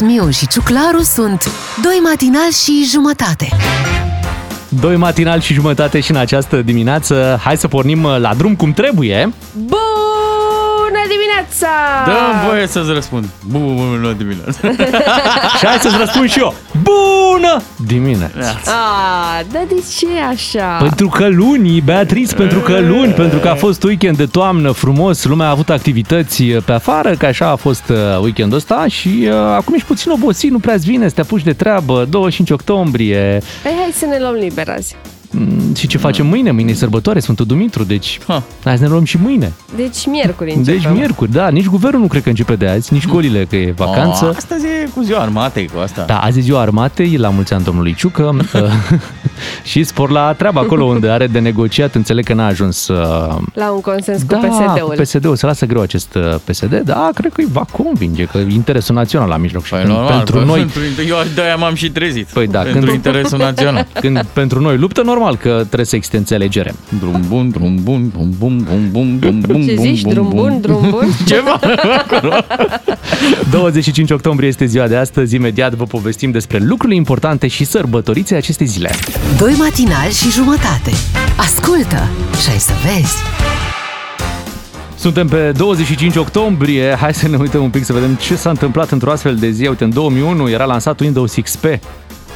Miu și Ciuclaru sunt Doi matinal și jumătate. Doi matinal și jumătate și în această dimineață. Hai să pornim la drum cum trebuie. Bună dimineața! Dă-mi voie să-ți răspund. Bună dimineața. Și hai să-ți răspund și eu Bună dimineața A, dar de ce așa? Pentru că luni, Beatrice, pentru că luni, pentru că a fost weekend de toamnă frumos, lumea a avut activități pe afară, că așa a fost uh, weekendul ăsta și uh, acum ești puțin obosit, nu prea-ți vine să te apuci de treabă, 25 octombrie. Păi hai să ne luăm liber azi. Mm, Și ce facem mâine? Mâine e sărbătoare, Sfântul Dumitru, deci Ha. hai să ne luăm și mâine. Deci miercuri începem. Deci miercuri, da, nici guvernul nu cred că începe de azi, nici școlile că e vacanță. Oh, astăzi e cu ziua armatei cu asta. Da, azi e ziua armatei, la mulți ani domnului Ciucă și spor la treabă acolo unde are de negociat, înțeleg că n-a ajuns uh, La un consens da, cu PSD-ul. cu PSD-ul, se lasă greu acest uh, PSD, da, cred că îi va convinge, că e interesul național la mijloc și Păi când, normal, pentru păi, noi, Pentru, eu de-aia m-am și trezit. Păi da, pentru când- interesul național. când pentru noi luptă, normal că trebuie să extinzi alegere. Drum bun, drum bun, bum bum bum bum bum bum Ce bum, zici? bum, Drum bun, drum bun? Ceva acolo. 25 octombrie este ziua de astăzi, imediat vă povestim despre lucrurile importante și sărbătorițe acestei zile. Doi matinal și jumătate Ascultă și ai să vezi Suntem pe 25 octombrie, hai să ne uităm un pic să vedem ce s-a întâmplat într-o astfel de zi. Uite, în 2001 era lansat Windows XP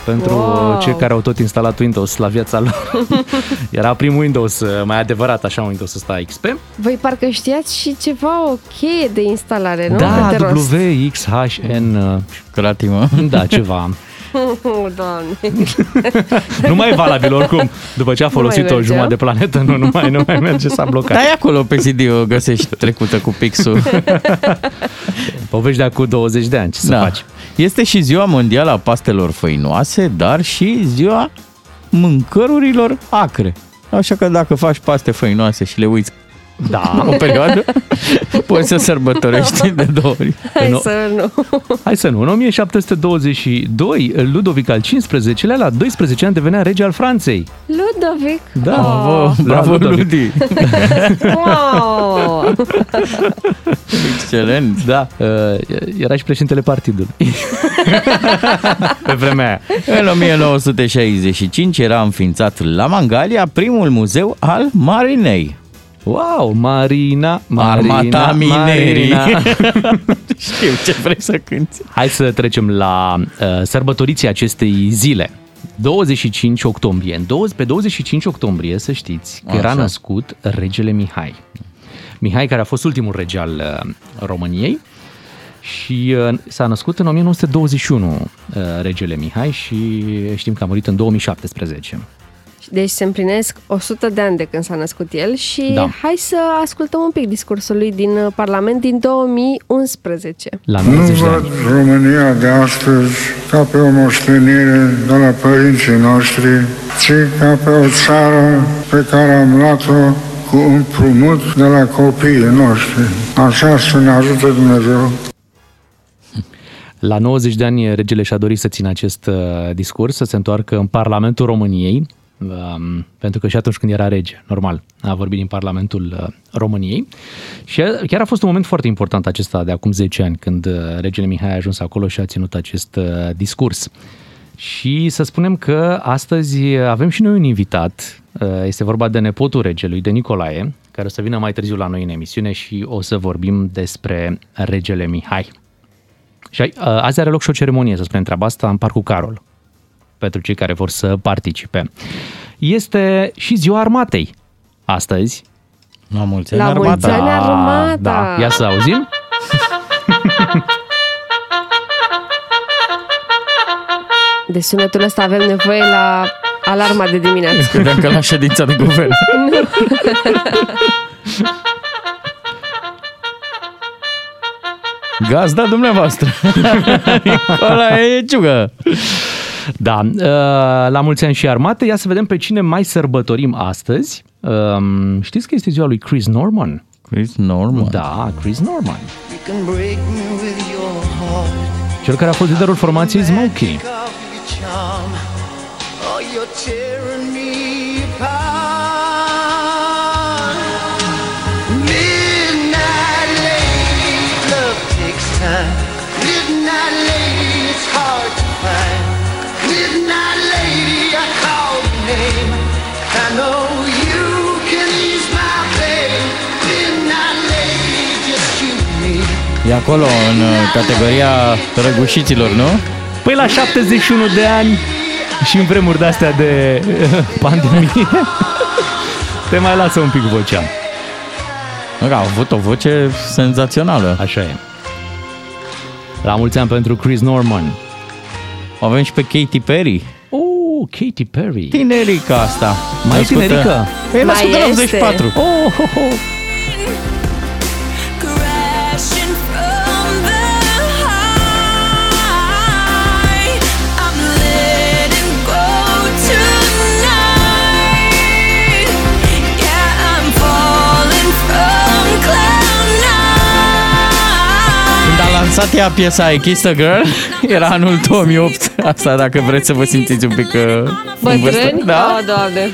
pentru Wow. cei care au tot instalat Windows la viața lor. era primul Windows, uh, mai adevărat așa, Windows ăsta XP. Voi parcă știați și ceva o cheie de instalare, nu? da, Pe de rost. WXHN, uh, Creativă. da, ceva. Doamne. nu mai e valabil oricum. După ce a folosit o merge, jumătate a? de planetă, nu, nu mai, nu mai merge, s-a blocat. Da, e acolo pe CD o găsești trecută cu pixul. Povești de acum 20 de ani, ce să Da. faci? Este și ziua mondială a pastelor făinoase, dar și ziua mâncărurilor acre. Așa că dacă faci paste făinoase și le uiți Da, o perioadă, poți să sărbătorești de două ori. Hai nu- să nu. Hai să nu, în 1722, Ludovic al XV-lea, la 12 ani, devenea rege al Franței. Ludovic. Da, Bravo, bravo Ludovic. Ludi! Wow. Excelent! Da, uh, era și președintele partidului. Pe vremea aia. În 1965 era înființat la Mangalia primul muzeu al marinei. Wow, Marina, Marina, Armata minerii. Marina. Știu ce vrei să cânti. Hai să trecem la uh, sărbătoriții acestei zile. 25 octombrie. În 20, pe 25 octombrie, să știți, că era Așa. născut regele Mihai. Mihai, care a fost ultimul rege al uh, României și uh, s-a născut în 1921 uh, regele Mihai și știm că a murit în 2017. Deci se împlinesc 100 de ani de când s-a născut el și Da. hai să ascultăm un pic discursul lui din uh, Parlament din 2011. La Nu 90 de văd ani. România de astăzi ca pe o moștenire de la părinții noștri, ci ca pe o țară pe care am luat-o cu împrumut de la copiii noștri. Așa să ne ajute Dumnezeu. La 90 de ani, regele și-a dorit să țină acest uh, discurs, să se întoarcă în Parlamentul României, um, pentru că și atunci când era rege, normal, a vorbit din Parlamentul uh, României. Și a- chiar a fost un moment foarte important acesta de acum 10 ani, când uh, regele Mihai a ajuns acolo și a ținut acest uh, discurs. Și să spunem că astăzi avem și noi un invitat, uh, este vorba de nepotul regelui, de Nicolae, care o să vină mai târziu la noi în emisiune și o să vorbim despre regele Mihai. Și uh, azi are loc și o ceremonie, să spunem treaba asta, în Parcul Carol, pentru cei care vor să participe. Este și ziua armatei astăzi. La mulți La ani, mulți armata. ani, armata! Da, ia să auzim. De sunetul ăsta avem nevoie la alarma de dimineață. Credeam că la ședința de guvern. Gazda dumneavoastră. Nicolae Ciugă. Da, uh, la mulți ani și armate. Ia să vedem pe cine mai sărbătorim astăzi. Um, Știți că este ziua lui Chris Norman? Chris Norman. Da, Chris Norman. Cel care a fost liderul formației Smokey. E acolo, în uh, categoria răgușiților, nu? Păi la 71 de ani și în vremuri de-astea de uh, pandemie, te mai lasă un pic vocea. Mă, A avut o voce senzațională. Așa e. La mulți ani pentru Chris Norman. O avem și pe Katy Perry. Oh, Katy Perry. Tinerica asta. Mai Născută- tinerică? E născută Mai în este. 84. Oh, oh, oh. Nine. Când a lansat ea piesa I Kissed a Girl, era anul 2008. Asta dacă vreți să vă simțiți un pic uh, în vârstă. Bătrâni? Da? Oh, doamne.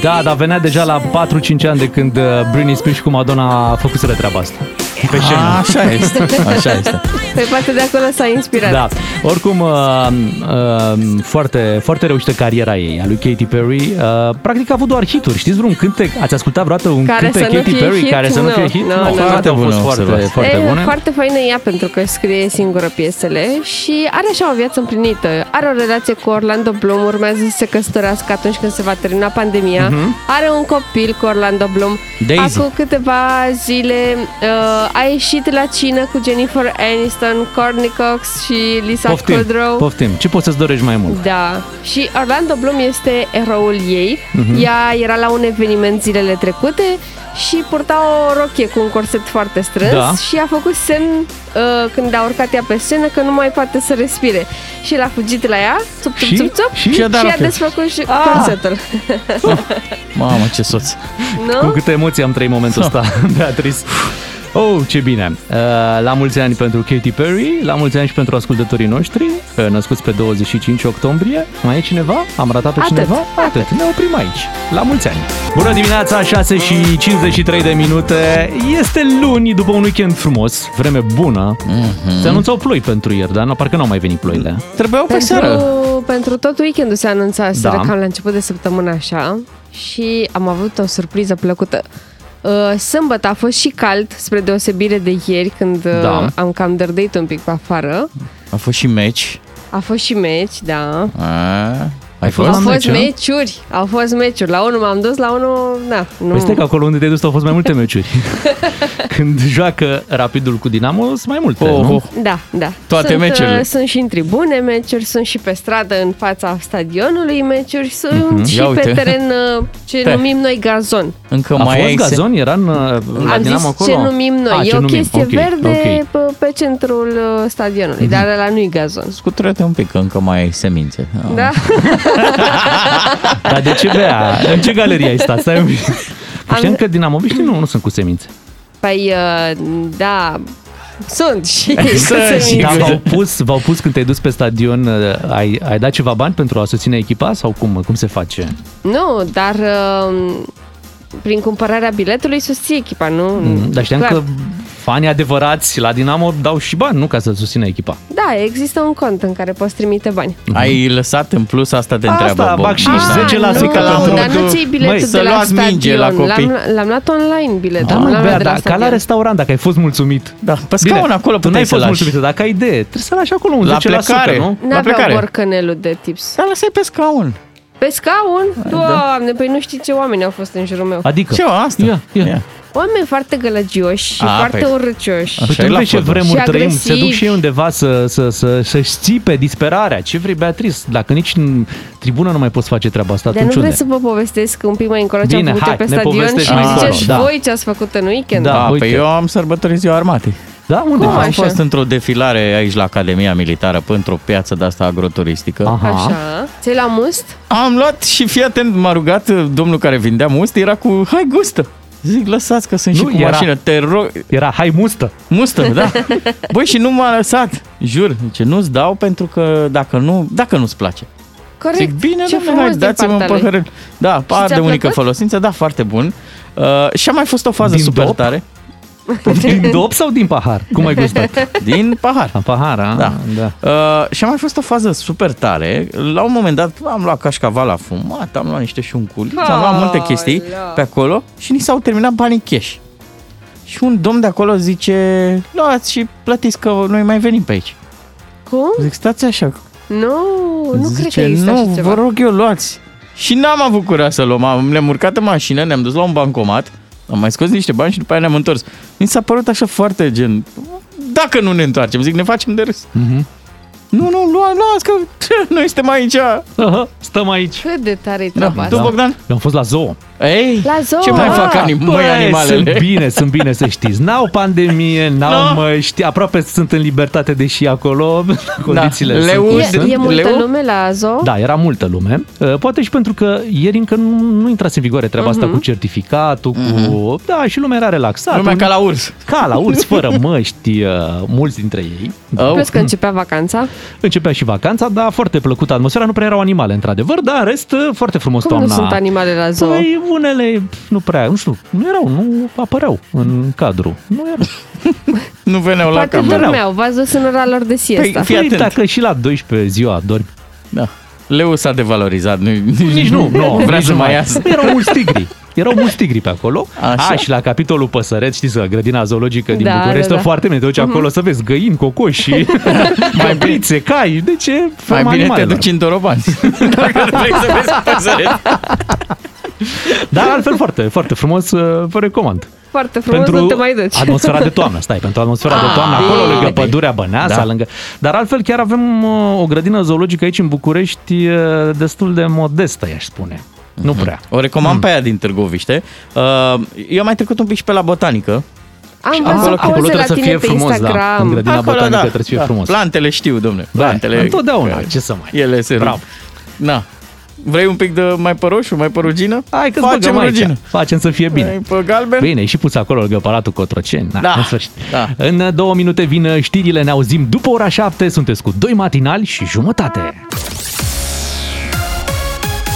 Da, dar venea deja la 4-5 ani de când uh, Britney Spears și cu Madonna a făcut treaba asta. Pe scenă. A, așa este, așa este. Pe poate de acolo s-a inspirat. Da, oricum uh, uh, foarte, foarte reușită cariera ei, a lui Katy Perry. Uh, practic a avut doar hituri. Știți vreun cântec? Ați ascultat vreodată un Care cântec să nu Katy fie Perry hit? care să nu Nu, fie hit? nu, nu. toate Foarte au fost bună foarte, observație. foarte e bune. foarte faină ea pentru că scrie singură piesele și are așa o viață împlinită. Are o relație cu Orlando Bloom, urmează să se căsătorească atunci când se va termina pandemia. Mhm. Are un copil cu Orlando Bloom. Daisy. Acum câteva zile uh, a ieșit la cină cu Jennifer Aniston, Courtney Cox și Lisa Poftim, Kudrow. poftim. Ce poți să-ți dorești mai mult? Da, și Orlando Bloom este eroul ei. Mhm. Ea era la un eveniment zilele trecute și purta o rochie cu un corset foarte strâns Da. și a făcut semn uh, când a urcat ea pe scenă că nu mai poate să respire. Și el a fugit la ea, țup, țup, Și? țup, țup, Și? și, Și a dat a rochie. desfăcut și Ah! corsetul. Mamă, ce soț. Cu nu? câte emoții am trăit momentul ăsta, Beatrice. Oh, ce bine! Uh, La mulți ani pentru Katy Perry, la mulți ani și pentru ascultătorii noștri, uh, născuți pe 25 octombrie. Mai e cineva? Am ratat pe Atât. cineva? Atât. Ne oprim aici. La mulți ani! Bună dimineața, 6 și 53 de minute. Este luni după un weekend frumos, vreme bună. Mhm. Se anunțau ploi pentru ieri, dar nu, parcă nu au mai venit ploile. Trebuiau pe seară. Pentru, pentru tot weekendul se anunța Da. da. cam la început de săptămână așa și am avut o surpriză plăcută. Uh, Sâmbătă a fost și cald, spre deosebire de ieri, când uh, Da. am cam dărdăit un pic pe afară. A fost și meci. A fost și meci, da. A, ai fost Au fost? la fost meci, a? meciuri, au fost meciuri. La unul m-am dus, la unul, da. Nu. Păi stai că acolo unde te-ai dus au fost mai multe meciuri. Când joacă Rapidul cu Dinamo, sunt mai multe, Oh, nu? oh. Da, da. Toate sunt, meciurile. uh, Sunt și în tribune meciuri, sunt și pe stradă în fața stadionului meciuri, sunt Mhm. și Ia pe uite. teren uh, ce Pe. numim noi gazon. Încă A mai fost ai gazon? Era în, la Am Dinamo zis acolo? ce numim noi. A, e ce o numim. chestie Ok, verde ok. pe, pe centrul uh, stadionului, Mhm. dar la nu-i gazon. Scutură-te un pic, că încă mai ai semințe. Ah. Da? Dar de ce bea? În ce galerie ai stat? Stai un pic. Știam că dinamoviștii nu, nu sunt cu semințe. Păi, uh, da, sunt și Sunt cu și semințe. Dar v-au pus, v-au pus când te-ai dus pe stadion, uh, ai, ai dat ceva bani pentru a susține echipa sau cum, cum se face? Nu, dar uh, prin cumpărarea biletului susții echipa, nu? Mm, Dar știam Clar. că fanii adevărați la Dinamo dau și bani, nu ca să susțină echipa. Da, există un cont în care poți trimite bani. Ai lăsat în plus asta te întreabă Asta, Bob. bacșiș, Da. 10% nu, ca pentru... dar nu ți biletul Măi, de să la luați stadion. minge la copii. L-am, l-am luat online biletul. Da, l-am mă, luat bea, de la dar ca la stadion. restaurant, dacă ai fost mulțumit. Da, pe scaun acolo tu puteai n-ai să fost lași. mulțumit, dacă ai idee, trebuie să lași acolo un La 10%, plecare. nu? La N-aveau plecare. borcănelul de tips. Dar lăsai pe scaun. Pe scaun? Doamne, păi nu știi ce oameni au fost în jurul meu. Adică, Ce asta? Ia, ia. Ia. Oameni foarte gălăgioși și A, foarte păi. urâcioși. Păi Așa e tu la vezi ce fotbal. vremuri Și trăim, agresivi. se duc și ei undeva să, să, să, să-și țipe disperarea. Ce vrei, Beatrice? Dacă nici în tribună nu mai poți face treaba asta, Dar nu atunci unde? vreți să vă povestesc un pic mai încolo ce Bine, am făcut hai, eu pe ne stadion povestești și mai mi încolo, ziceți da. voi ce ați făcut în weekend? Da. Da, uite. păi eu am sărbătorit ziua armatei. Da, unde? Cum faci? Am așa? fost într-o defilare aici la Academia Militară pentru o piață de asta agroturistică. Aha. Așa. Ți-ai la must? Am luat și fii atent, m-a rugat uh, domnul care vindea must, era cu, hai gustă. Zic, lăsați că sunt Nu, și cu era- mașină, te rog, Era hai mustă. mustă, da. Băi, și nu m-a lăsat, jur, zice, nu-ți dau pentru că dacă nu, dacă nu-ți place. Corect. Zic, bine, ce domnule, frumos hai, din dați-mă un partea lui. păhărel. Da, par ți-a de unică plăcut? folosință, da, foarte bun. Uh, și a mai fost o fază Din super dop? tare. Din dop sau din pahar? Cum ai gustat? Din pahar. În pahar, a? Da. da. Uh, și a mai fost o fază super tare. La un moment dat am luat cașcaval la fumat, am luat niște șunculiți, am luat multe chestii Aoleu. pe acolo și ni s-au terminat banii cash. Și un domn de acolo zice, luați și plătiți că noi mai venim pe aici. Cum? Zic, stați așa. Nu, nu zice, cred că există nu, așa ceva. vă rog eu, luați. Și n-am avut curaj să luăm. Am- Ne-am urcat în mașină, ne-am dus la un bancomat, am mai scos niște bani și după aia ne-am întors. Mi s-a părut așa foarte gen, dacă nu ne întoarcem, zic, ne facem de râs. Mhm. Nu, nu, lua, luați că noi suntem aici. Aha, stăm aici. Cât de tare e Da. treaba Tu, asta. Bogdan? Eu am fost la zoo. Ei, La zoo. ce mai Ah, fac anim- măi, Băi, animalele? Sunt bine, sunt bine să știți. N-au pandemie, n-au Da. măști, aproape sunt în libertate, deși acolo condițiile Le sunt cum auzi? E, sunt. e multă Leu? lume la zoo? Da, era multă lume. Uh, Poate și pentru că ieri încă nu, nu intrase în vigoare treaba asta cu certificatul, cu... Da, și lumea era relaxată. lumea ca la urs. Ca la urs, fără măști, uh, mulți dintre ei. Oh. Plus că începea vacanța. Începea și vacanța, dar foarte plăcută atmosfera. Nu prea erau animale, într-adevăr, dar în rest, uh, foarte frumos Cum toamna. nu sunt animale la zoo? Păi, unele, nu prea, nu știu, nu erau, nu apăreau în cadru. Nu erau. Nu veneau la Poate cameră. dormeau, v-ați dus în ora lor de siesta. Păi, Fii Păi, atent. dacă și la 12 ziua dormi, Da. Leu s-a devalorizat. Nu, nici nu, nu, vrea nici să nu mai iasă. Erau mulți tigri. Erau mulți tigri pe acolo. Așa. A, și la capitolul păsăreți, știți că grădina zoologică din Da, București da, stă da. foarte bine. Te duci acolo să vezi găini, cocoși, mai brițe, cai. De ce? Mai Ferma bine te animalelor. duci în Dorobanți. Dacă vrei să vezi păsăreți. Dar altfel foarte, foarte frumos, uh, vă recomand. Foarte frumos, nu te mai duci. atmosfera de toamnă, stai, pentru atmosfera de Ah, toamnă, acolo bine. lângă pădurea Băneasa, Da. lângă... Dar altfel chiar avem uh, o grădină zoologică aici în București uh, destul de modestă, i-aș spune. Nu Mhm. prea. O recomand pe aia din Târgoviște. Uh, Eu am mai trecut un pic și pe la botanică. Am Acolo, văzut acolo poze trebuie la să tine fie pe frumos, da. În Instagram. grădina Acolo, botanică da. trebuie să fie Da. frumos. Plantele știu, domne. Da, Plantele. întotdeauna, că ce să mai... Ele se Bravo. Na. Vrei un pic de mai pe roșu, mai pe rugină? Hai că Facem facem rugină. Facem să fie bine. Vrei Pe galben? Bine, e și pus acolo lângă Palatul Cotroceni. Na, Da, în sfârșit. da. În două minute vin știrile, ne auzim după ora șapte. Sunteți cu doi matinali și jumătate.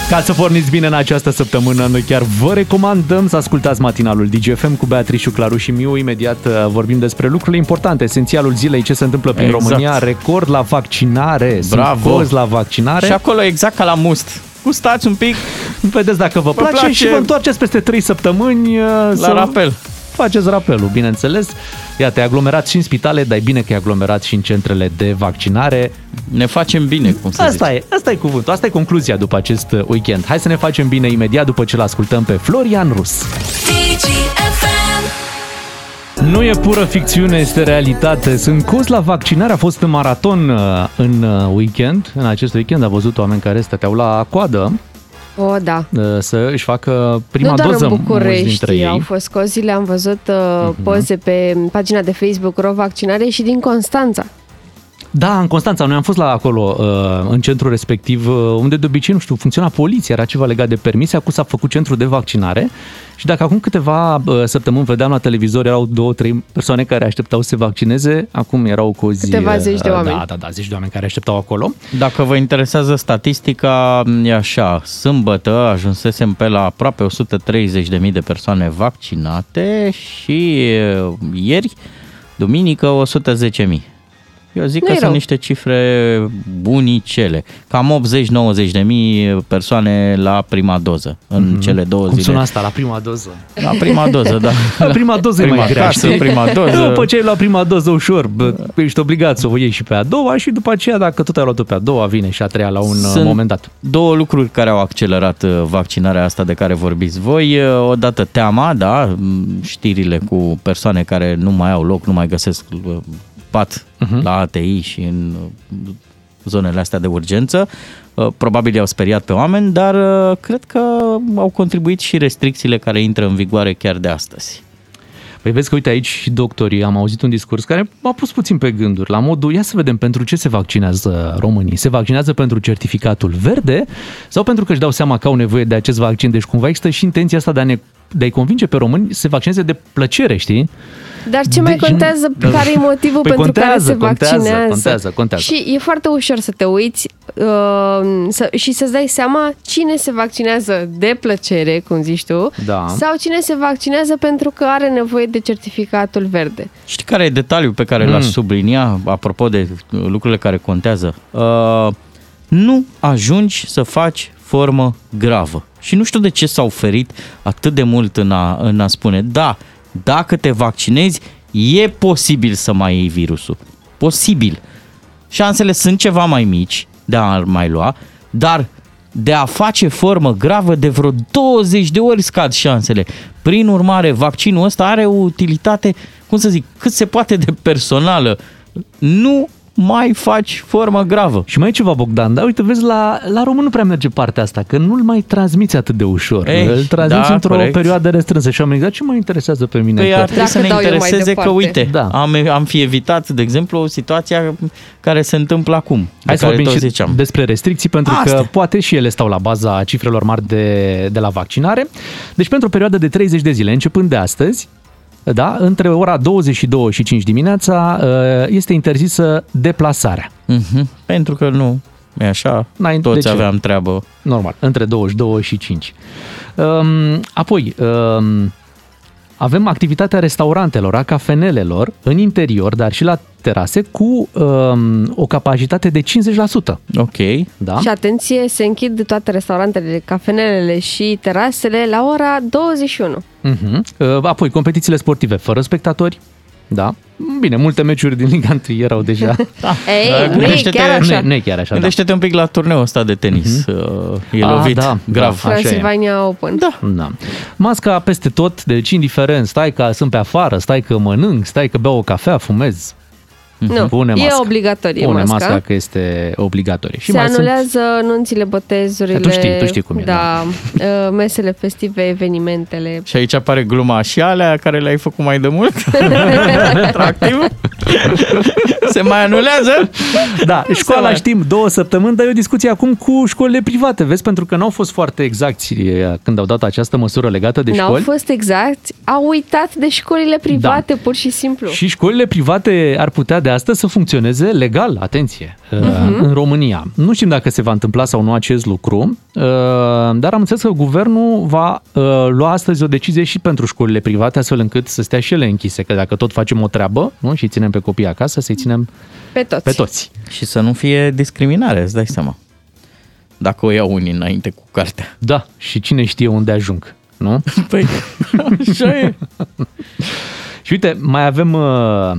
Ca să porniți bine în această săptămână, noi chiar vă recomandăm să ascultați matinalul DGFM cu Beatrice, Claru și Miu. Imediat uh, vorbim despre lucrurile importante, esențialul zilei, ce se întâmplă prin Exact. România, record la vaccinare, Bravo. sunt cozi la vaccinare. Și acolo exact ca la must. Gustați un pic Vedeți dacă vă, Vă place, place. și vă întoarceți peste 3 săptămâni uh, la să rapel. Faceți rapelul, bineînțeles. Iată, e aglomerat și în spitale, dar e bine că e aglomerat și în centrele de vaccinare. Ne facem bine, cum să Asta zici. e, asta e cuvântul, asta e concluzia după acest uh, weekend. Hai să ne facem bine imediat după ce l-ascultăm pe Florian Rus. DGFM. Nu e pură ficțiune, este realitate. Sunt cozi la vaccinare, a fost în maraton uh, în uh, weekend. În acest weekend a văzut oameni care stăteau la coadă O, da. uh, să își facă prima nu doar doză în mulți București dintre ei. au fost cozile, am văzut uh, poze pe pagina de Facebook Ro Vaccinare și din Constanța. Da, în Constanța, noi am fost la acolo, uh, în centrul respectiv, uh, unde de obicei, nu știu, funcționa poliția, era ceva legat de permise, acum s-a făcut centru de vaccinare și dacă acum câteva uh, săptămâni vedeam la televizor, erau două, trei persoane care așteptau să se vaccineze, acum erau cu o zi... Câteva zeci de uh, oameni. Da, da, da, zeci de oameni care așteptau acolo. Dacă vă interesează statistica, e așa, sâmbătă ajunsesem pe la aproape 130.000 de persoane vaccinate și e, ieri, duminică, 110.000. Eu zic Nu că e sunt rău. niște cifre bunicele. Cam 80-90 de mii persoane la prima doză în cele două Mhm. Cum zile. sună asta la prima doză? La prima doză, da. La prima doză prima e mai grea, casă, știi? prima doză. După ce ai luat prima doză ușor, bă, ești obligat să o iei și pe a doua și după aceea, dacă tot ai luat-o pe a doua, vine și a treia la un Sunt moment dat. două lucruri care au accelerat uh, vaccinarea asta de care vorbiți voi. Uh, Odată teama, da, m, știrile cu persoane care nu mai au loc, nu mai găsesc uh, pat uh-huh. la ATI și în uh, zonele astea de urgență. Uh, Probabil i-au speriat pe oameni, dar uh, cred că au contribuit și restricțiile care intră în vigoare chiar de astăzi. Păi vezi că uite aici și doctorii, am auzit un discurs care m-a pus puțin pe gânduri, la modul, ia să vedem pentru ce se vaccinează românii. Se vaccinează pentru certificatul verde sau pentru că își dau seama că au nevoie de acest vaccin? Deci cumva există și intenția asta de a ne de a-i convinge pe români să se vaccineze de plăcere, știi? Dar ce mai Deci, contează, da. care e motivul Păi pentru care contează, se contează, vaccinează? contează, contează. Și e foarte ușor să te uiți uh, să, și să-ți dai seama cine se vaccinează de plăcere, cum zici tu, Da. sau cine se vaccinează pentru că are nevoie de certificatul verde. Știi care e detaliul pe care Mm. l-aș sublinia apropo de lucrurile care contează? Uh, nu ajungi să faci formă gravă. Și nu știu de ce s-au ferit atât de mult în a, în a spune, da, dacă te vaccinezi, e posibil să mai iei virusul. Posibil. Șansele sunt ceva mai mici de a mai lua, dar de a face formă gravă de vreo 20 de ori scad șansele. Prin urmare, vaccinul ăsta are o utilitate, cum să zic, cât se poate de personală. Nu mai faci formă gravă. Și mai e ceva, Bogdan, dar uite, vezi, la, la român nu prea merge partea asta, că nu-l mai transmiți atât de ușor. Ei, Îl transmiți da, într-o corect. perioadă restrânsă și am exact ce mă interesează pe mine. Păi că- ar trebui Dacă să ne dau eu mai intereseze că, departe. uite, Da. am, am fi evitat, de exemplu, situația care se întâmplă acum. de Hai să care vorbim tot și ziceam. despre restricții, pentru că Asta. poate și ele stau la baza cifrelor mari de, de la vaccinare. Deci pentru o perioadă de 30 de zile, începând de astăzi, da, între ora 22 și 5 dimineața, uh, este interzisă deplasarea. Mhm. Pentru că nu, e așa, N-ai- de toți ce? aveam treabă. Normal, între 22 și 5. Um, apoi, um, avem activitatea restaurantelor, a cafenelelor în interior, dar și la terase, cu um, o capacitate de 50%. Ok. Da? Și atenție, se închid toate restaurantele, cafenelele și terasele la ora 21. Uh-huh. Apoi, competițiile sportive fără spectatori. Da. Bine, multe meciuri din Liga 1 erau deja. Da. Ei, Uh, nu e gândește-te- chiar așa. Nu, nu e chiar așa, da. Gândește-te un pic la turneul ăsta de tenis. Uh, E Ah, lovit da, grav. da. Așa e. Transilvania Open. Da. Da. Masca peste tot, deci indiferent, stai că sunt pe afară, stai că mănânc, stai că beau o cafea, fumez. Nu, Pune e masca. obligatorie Pune masca. masca că este obligatorie. Și se mai anulează nunțile, botezurile, Tu știi, tu știi cum e, da, uh, mesele festive, evenimentele. Și aici apare gluma și alea care le-ai făcut mai de mult. Retroactiv. Se mai anulează? sunt... Da, școala mai- știm două săptămâni, dar e o discuție acum cu școlile private, vezi, pentru că n-au fost foarte exacti eh, când au dat această măsură legată de N-au școli. fost exact, au uitat de școlile private, Da. pur și simplu. Și școlile private ar putea de astăzi să funcționeze legal, atenție, uh-huh. în România. Nu știm dacă se va întâmpla sau nu acest lucru, uh, dar am înțeles că guvernul va uh, lua astăzi o decizie și pentru școlile private, astfel încât să stea și ele închise, că dacă tot facem o treabă nu? și ținem pe copii acasă, să-i ținem Pe toți. pe toți. Și să nu fie discriminare, îți dai seama. Dacă o iau unii înainte cu cartea. Da, și cine știe unde ajung, nu? Păi, așa e. Și uite, mai avem, uh,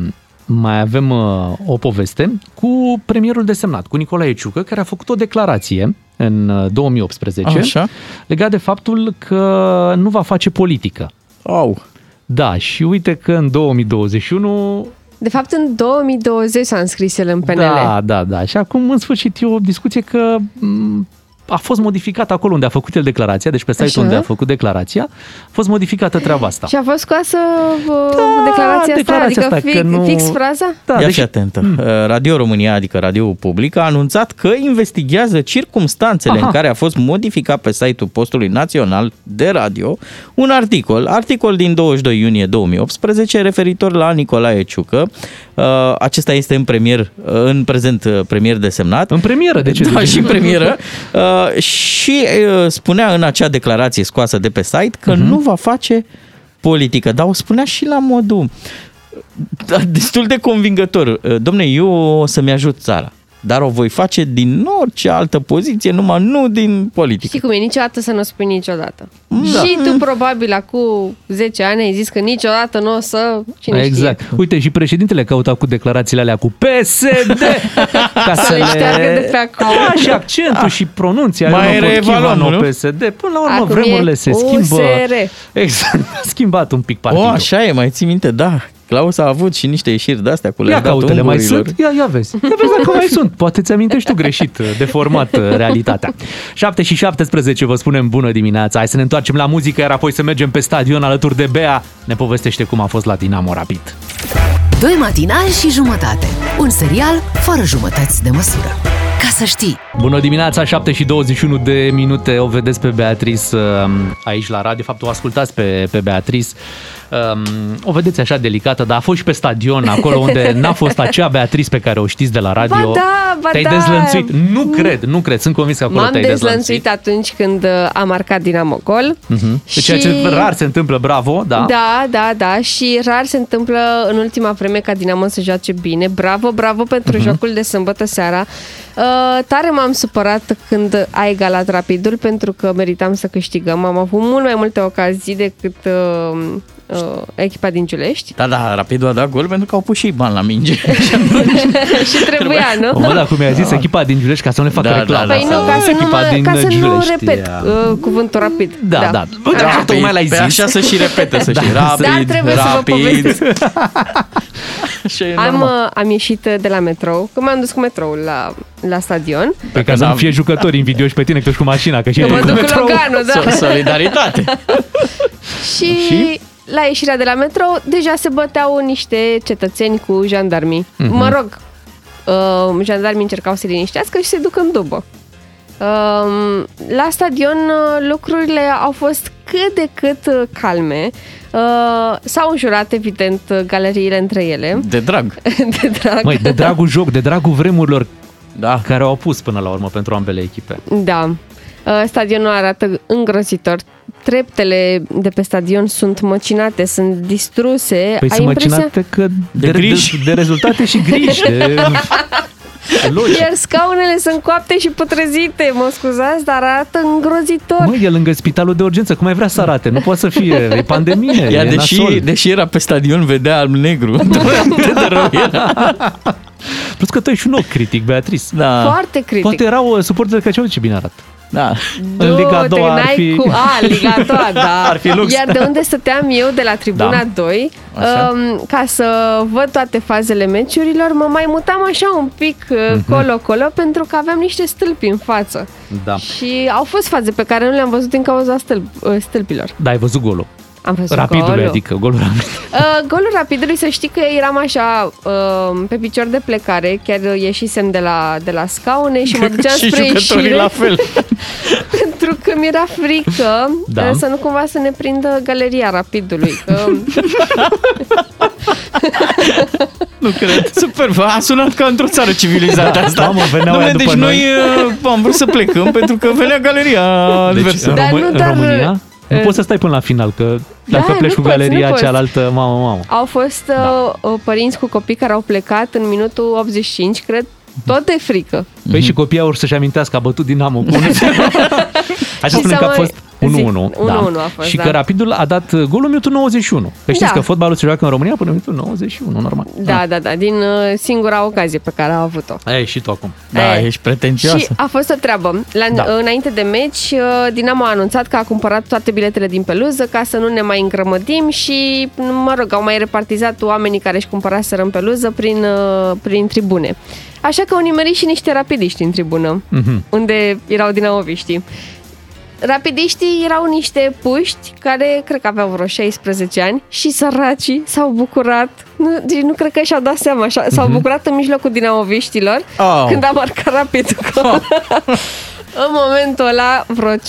mai avem uh, o poveste cu premierul desemnat, cu Nicolae Ciucă, care a făcut o declarație în uh, 2018 Așa. legat de faptul că nu va face politică. Au. Da, și uite că în 2021... De fapt, în 2020 s-a înscris el în PNL. Da, da, da. Și acum, în sfârșit, e o discuție că m, a fost modificat acolo unde a făcut el declarația, deci pe site-ul Așa. unde a făcut declarația, a fost modificată treaba asta. Și a fost scoasă da, declarația, declarația asta, asta, adică că fix, nu- fix fraza? Da, Ia deci- fi atentă. Radio România, adică Radio Public, a anunțat că investigează circumstanțele Aha. în care a fost modificat pe site-ul postului național de radio un articol, articol din 22 iunie 2018, referitor la Nicolae Ciucă. Uh, Acesta este în premier, în prezent uh, premier desemnat. În premieră, de ce? Da, zici? și în premieră. Uh, și uh, spunea în acea declarație scoasă de pe site că uh-huh. nu va face politică, dar o spunea și la modul da, destul de convingător. Uh, Domne, eu o să-mi ajut țara, dar o voi face din orice altă poziție, numai nu din politică. Știi cum e, niciodată să nu spui niciodată. Da. Și tu probabil acum 10 ani ai zis că niciodată nu o să... Cine exact. știe. Uite, și președintele căuta cu declarațiile alea cu PSD ca Să le șteargă de pe acolo. Da, și accentul și pronunția. Mai eu nu pot reevaluăm, Chivanu, nu? PSD. Până la urmă, Acum vremurile e se schimbă. USR. Exact. A schimbat un pic O, partidul. așa e, mai ții minte, da. Claus a avut și niște ieșiri de-astea cu Ia le-a dat cautele, mai ungurilor. sunt? Ia, ia vezi. Ia vezi dacă mai sunt. Poate ți amintești tu greșit, deformat uh, realitatea. 7 și 17 vă spunem bună dimineața. Hai să ne întoarcem la muzică, iar apoi să mergem pe stadion alături de Bea. Ne povestește cum a fost la Dinamo Rapid. Doi matinali și jumătate. Un serial fără jumătăți de măsură. Ca să știi. Bună dimineața, 7 și 21 de minute. O vedeți pe Beatrice um, aici la radio. De fapt, o ascultați pe, pe Beatrice. Um, o vedeți așa delicată, dar a fost și pe stadion, acolo unde n-a fost acea Beatrice pe care o știți de la radio. Ba da, ba Te-ai da. dezlănțuit. Nu cred, nu cred. Sunt convins că acolo M-am te-ai dezlănțuit. dezlănțuit atunci când uh, a marcat Dinamo gol. Mhm. Deci ceea ce rar se întâmplă, bravo, da. Da, da, da. Și rar se întâmplă în ultima vreme ca Dinamo să joace bine. Bravo, bravo pentru uh-huh. jocul de sâmbătă seara. Uh, tare m-am supărat când a egalat rapidul pentru că meritam să câștigăm. Am avut mult mai multe ocazii decât uh, uh, echipa din Giulești. Da, da, Rapidul a dat gol pentru că au pus și ei bani la minge. și trebuia, nu? Mă, da, cum mi-a zis echipa din Giulești ca să nu ne facă Da, reclamă. da, Păi da, nu, ca să nu, echipa mă, din ca să nu Giulești, repet ea. uh, cuvântul rapid. Da, da. Bă, da, Da, tocmai l-ai păi zis. așa să și repete, să știi. Da, Rapid, da, trebuie să vă rapid. povestesc. Și e Am, normal. uh, am ieșit de la metrou, că m-am dus cu metroul la, la stadion. Pe ca să n-am- nu fie jucători invidioși pe tine că ești cu mașina, că și Că tu mă cu duc cu metrou. Loganul, da. So- Solidaritate. Și, Și? La ieșirea de la metrou deja se băteau niște cetățeni cu jandarmii. Mhm. Mă rog, uh, jandarmii încercau să liniștească și se duc în dubă. Uh, la stadion uh, lucrurile au fost cât de cât uh, calme. Uh, s-au înjurat, evident, uh, galeriile între ele. De drag. de drag. Măi, de dragul joc, de dragul vremurilor Da. care au pus până la urmă pentru ambele echipe. Da. Uh, Stadionul arată îngrozitor. Treptele de pe stadion sunt măcinate, sunt distruse. Păi Ai sunt impresia... măcinate că de, De de, griji. de, rezultate și griji. De, logic. Iar scaunele sunt coapte și putrezite, mă scuzați, dar arată îngrozitor. Măi, e lângă spitalul de urgență, cum ai vrea să arate? Nu poate să fie, e pandemie, Ea, e deși, nasol. deși era pe stadion, vedea alb-negru. Atât de rău era. Plus că tu ești un ochi critic, Beatrice. Da. Foarte critic. Poate erau uh, suporteri de ce ce bine arată. Da. în Liga a Du, te doua ar n-ai fi- Cu... A, Liga a doua, da. Ar fi lux. Iar de unde stăteam eu, de la tribuna Da. 2, Așa. um, ca să văd toate fazele meciurilor, mă mai mutam așa un pic uh, Mhm. colo-colo, pentru că aveam niște stâlpi în față. Da. Și au fost faze pe care nu le-am văzut din cauza stâlp, uh, stâlpilor. Da, ai văzut golul. Am văzut Rapidul, golul. adică golul rapid. Uh, golul rapidului, să știi că eram așa uh, pe picior de plecare, chiar ieșisem de la, de la scaune și mă duceam și spre jucătorii ieșire la fel. pentru că mi-era frică Da. da. să nu cumva să ne prindă galeria rapidului. Că, Nu cred. Super, a sunat ca într-o țară civilizată asta. Mamă, veneau Dom'le, aia deci după noi noi. uh, am vrut să plecăm pentru că venea galeria Deci, adversă. în, Dar Româ- nu în doar- România, nu uh, poți să stai până la final, că dacă nu pleci cu poți, galeria nu poți. cealaltă, mamă, mamă. au fost Da. uh, părinți cu copii care au plecat în minutul 85, cred, tot de frică. Păi și copiii au să-și amintească, a bătut Dinamo cu 1 Așa Și spune să că a mai- fost 1-1. Zi, da. 1-1 a fost, și da. că Rapidul a dat golul în minutul 91. Că știți Da. că fotbalul se joacă în România până în minutul 91, normal. Da, da, da, din uh, singura ocazie pe care au avut-o. Ei, și tu acum. Da, Eh, ești pretențioasă. Și a fost o treabă. La, Da. da. Înainte de meci, uh, Dinamo a anunțat că a cumpărat toate biletele din peluză ca să nu ne mai îngrămădim și, mă rog, au mai repartizat oamenii care își cumpăraseră în peluză prin, uh, prin tribune. Așa că au nimerit și niște rapidiști în tribună, Mhm. unde erau dinamoviștii. Rapidiștii erau niște puști care cred că aveau vreo 16 ani și săracii s-au bucurat. Nu, deci nu cred că și-au dat seama. așa, S-au bucurat în mijlocul dinamoviștilor Au. când a marcat rapid gol. în momentul ăla, vreo 5-6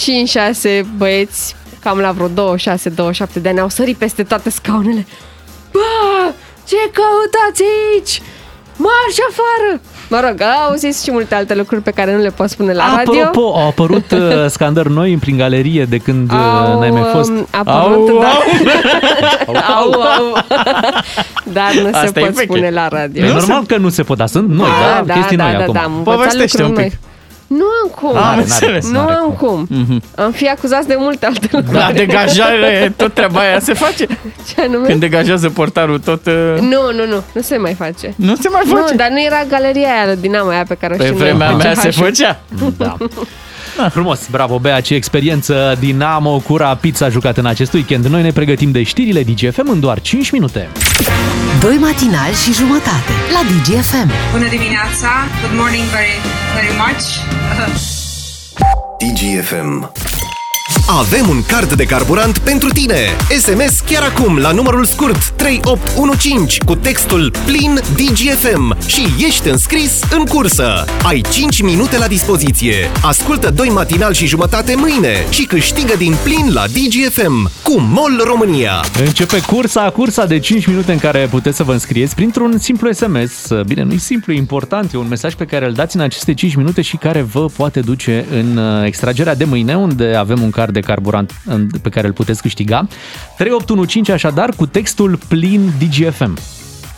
băieți, cam la vreo 26-27 de ani, au sărit peste toate scaunele. Bă, ce căutați aici? Marș afară! Mă rog, au zis și multe alte lucruri pe care nu le pot spune la radio. Apropo, au apărut uh, scandări noi prin galerie de când uh, n-ai mai fost. um, apărut, Au, da. au, au. Dar nu Asta se e pot veche. spune la radio. E normal că nu se pot, dar sunt noi, da, da, chestii da, noi da, acum. da, am învățat Povestește lucruri un pic. noi. Nu am cum. Am N-are, înțeles. nu n-are am cum. Am fi acuzați de multe alte lucruri. La degajare, tot treaba aia se face. Ce anume? Când degajează portarul, tot... uh, Nu, nu, nu, nu se mai face. Nu se mai face. Nu, dar nu era galeria aia Dinamo aia pe care o Pe știm vremea noi, mea CH. se făcea. Da. Frumos, bravo Bea, ce experiență Dinamo cu Rapid s-a jucat în acest weekend. Noi ne pregătim de știrile DGFM în doar 5 minute. Doi matinali și jumătate la DGFM. Bună dimineața! Good morning very, very much! DGFM. Avem un card de carburant pentru tine. SMS chiar acum la numărul scurt 3815 cu textul plin DGFM și ești înscris în cursă. Ai 5 minute la dispoziție. Ascultă doi matinal și jumătate mâine și câștigă din plin la DGFM cu MOL România. Începe cursa, cursa de 5 minute în care puteți să vă înscrieți printr-un simplu SMS. Bine, nu e simplu, e important, e un mesaj pe care îl dați în aceste 5 minute și care vă poate duce în uh, extragerea de mâine, unde avem un card de carburant în- pe care îl puteți câștiga. 3815 așadar cu textul plin DGFM.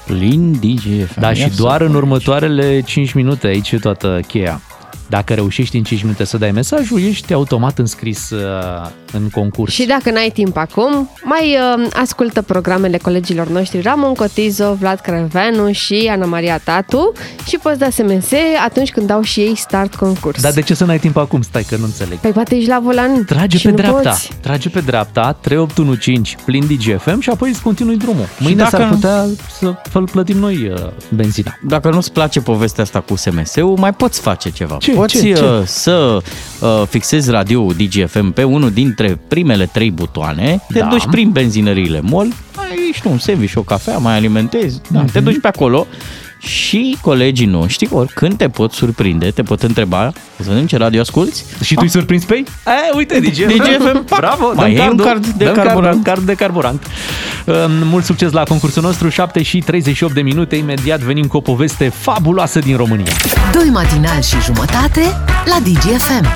Plin DGF. Da, și doar în următoarele 5 minute, aici e toată cheia. Dacă reușești în 5 minute să dai mesajul, ești automat înscris uh, în concurs. Și dacă n-ai timp acum, mai uh, ascultă programele colegilor noștri Ramon Cotizo, Vlad Crăveanu și Ana Maria Tatu și poți da SMS atunci când dau și ei start concurs. Dar de ce să n-ai timp acum? Stai că nu înțeleg. Păi poate ești la volan Trage și pe nu dreapta, Poți. trage pe dreapta, 3815, plin DGFM și apoi îți continui drumul. Mâine dacă- s-ar putea să îl plătim noi uh, benzina. Dacă nu-ți place povestea asta cu SMS-ul, mai poți face ceva. Ce? Poți Ce? Ce? uh, să uh, fixezi radio DGFM pe unul dintre primele trei butoane, te Da. duci prin benzinăriile MOL, mai ești un sandwich, o cafea, mai alimentezi, da, Mhm. te duci pe acolo și colegii noștri, oricând te pot surprinde, te pot întreba, să vedem ce radio asculti, Și tu îi surprinzi pe ei? E, uite, DGFM. DGFM, pac, Bravo, mai dăm iei un cardul, card de dăm carburant. Card, card de carburant. Um, Mult succes la concursul nostru, 7 și 38 de minute. Imediat venim cu o poveste fabuloasă din România. Doi matinali și jumătate la DGFM.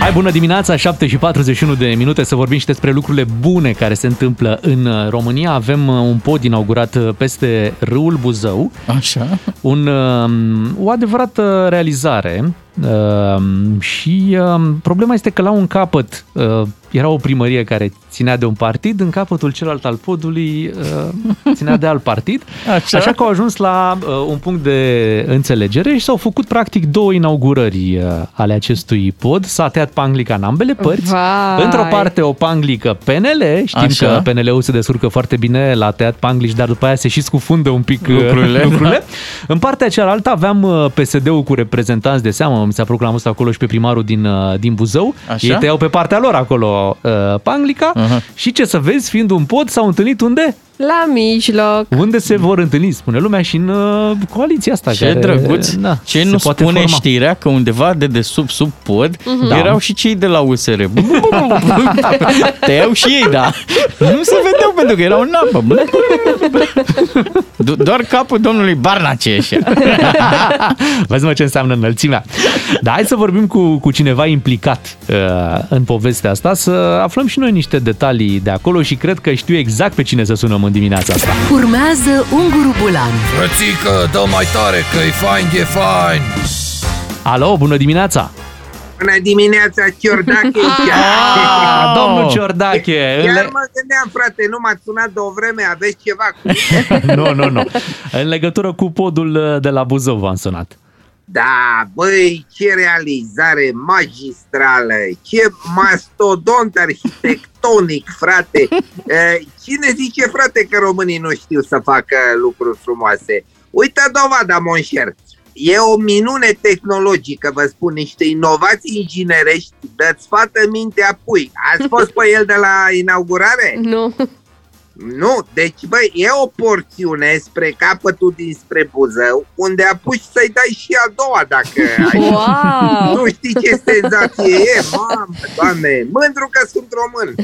Hai, bună dimineața, 7 și 41 de minute să vorbim și despre lucrurile bune care se întâmplă în uh, România. Avem uh, un pod inaugurat uh, peste râul Buzău, Așa. un, um, o adevărată realizare um, și um, problema este că la un capăt uh, era o primărie care ținea de un partid, în capătul celălalt al podului uh, ținea de alt partid, Așa. așa că au ajuns la uh, un punct de înțelegere și s-au făcut practic două inaugurări uh, ale acestui pod. S-a tăiat panglica în ambele părți. Vai. Într-o parte o panglică PNL, știm Așa. că PNL-ul se descurcă foarte bine la tăiat panglici, dar după aia se și scufundă un pic uh, Lucrurile, lucrurile. În partea cealaltă aveam uh, PSD-ul cu reprezentanți de seamă, mi s-a proclamat acolo și pe primarul din, uh, din Buzău. Așa. Ei tăiau pe partea lor acolo uh, panglica Aha. și ce să vezi, fiind un pod, s-au întâlnit unde? La mijloc. Unde se vor întâlni, spune lumea, și în uh, coaliția asta. Ce care, drăguț! Da, Ce se nu poate spune forma. știrea că undeva de desubt, sub pod, Da. erau și cei de la USR. Te iau și ei, da. Nu se vedeau pentru că erau în apă. Do- Doar capul domnului Barnace așa. Vezi mă ce înseamnă înălțimea. Dar hai să vorbim cu, cu cineva implicat uh, în povestea asta, să aflăm și noi niște detalii de acolo și cred că știu exact pe cine să sunăm în dimineața asta. Urmează Unguru Bulan Frățică, dă mai tare că e fain, e fain Alo, bună dimineața! Bună dimineața, Ciordache Ah, domnul Ciordache! în Chiar le- mă gândeam, frate, nu m-ați sunat de o vreme, aveți ceva cu... Nu, nu, nu. În legătură cu podul uh, de la Buzău v-am sunat. Da, băi, ce realizare magistrală, ce mastodont arhitectonic, frate. Eh, Cine zice, frate, că românii nu știu să facă lucruri frumoase? Uite dovada, monșer. E o minune tehnologică, vă spun, niște inovații inginerești, dă-ți fată mintea pui. Ați fost pe el de la inaugurare? Nu. Nu, deci băi, e o porțiune spre capătul dinspre Buzău, unde apuci să-i dai și a doua dacă ai. Wow! Nu știi ce senzație e, mamă, doamne, mândru că sunt român.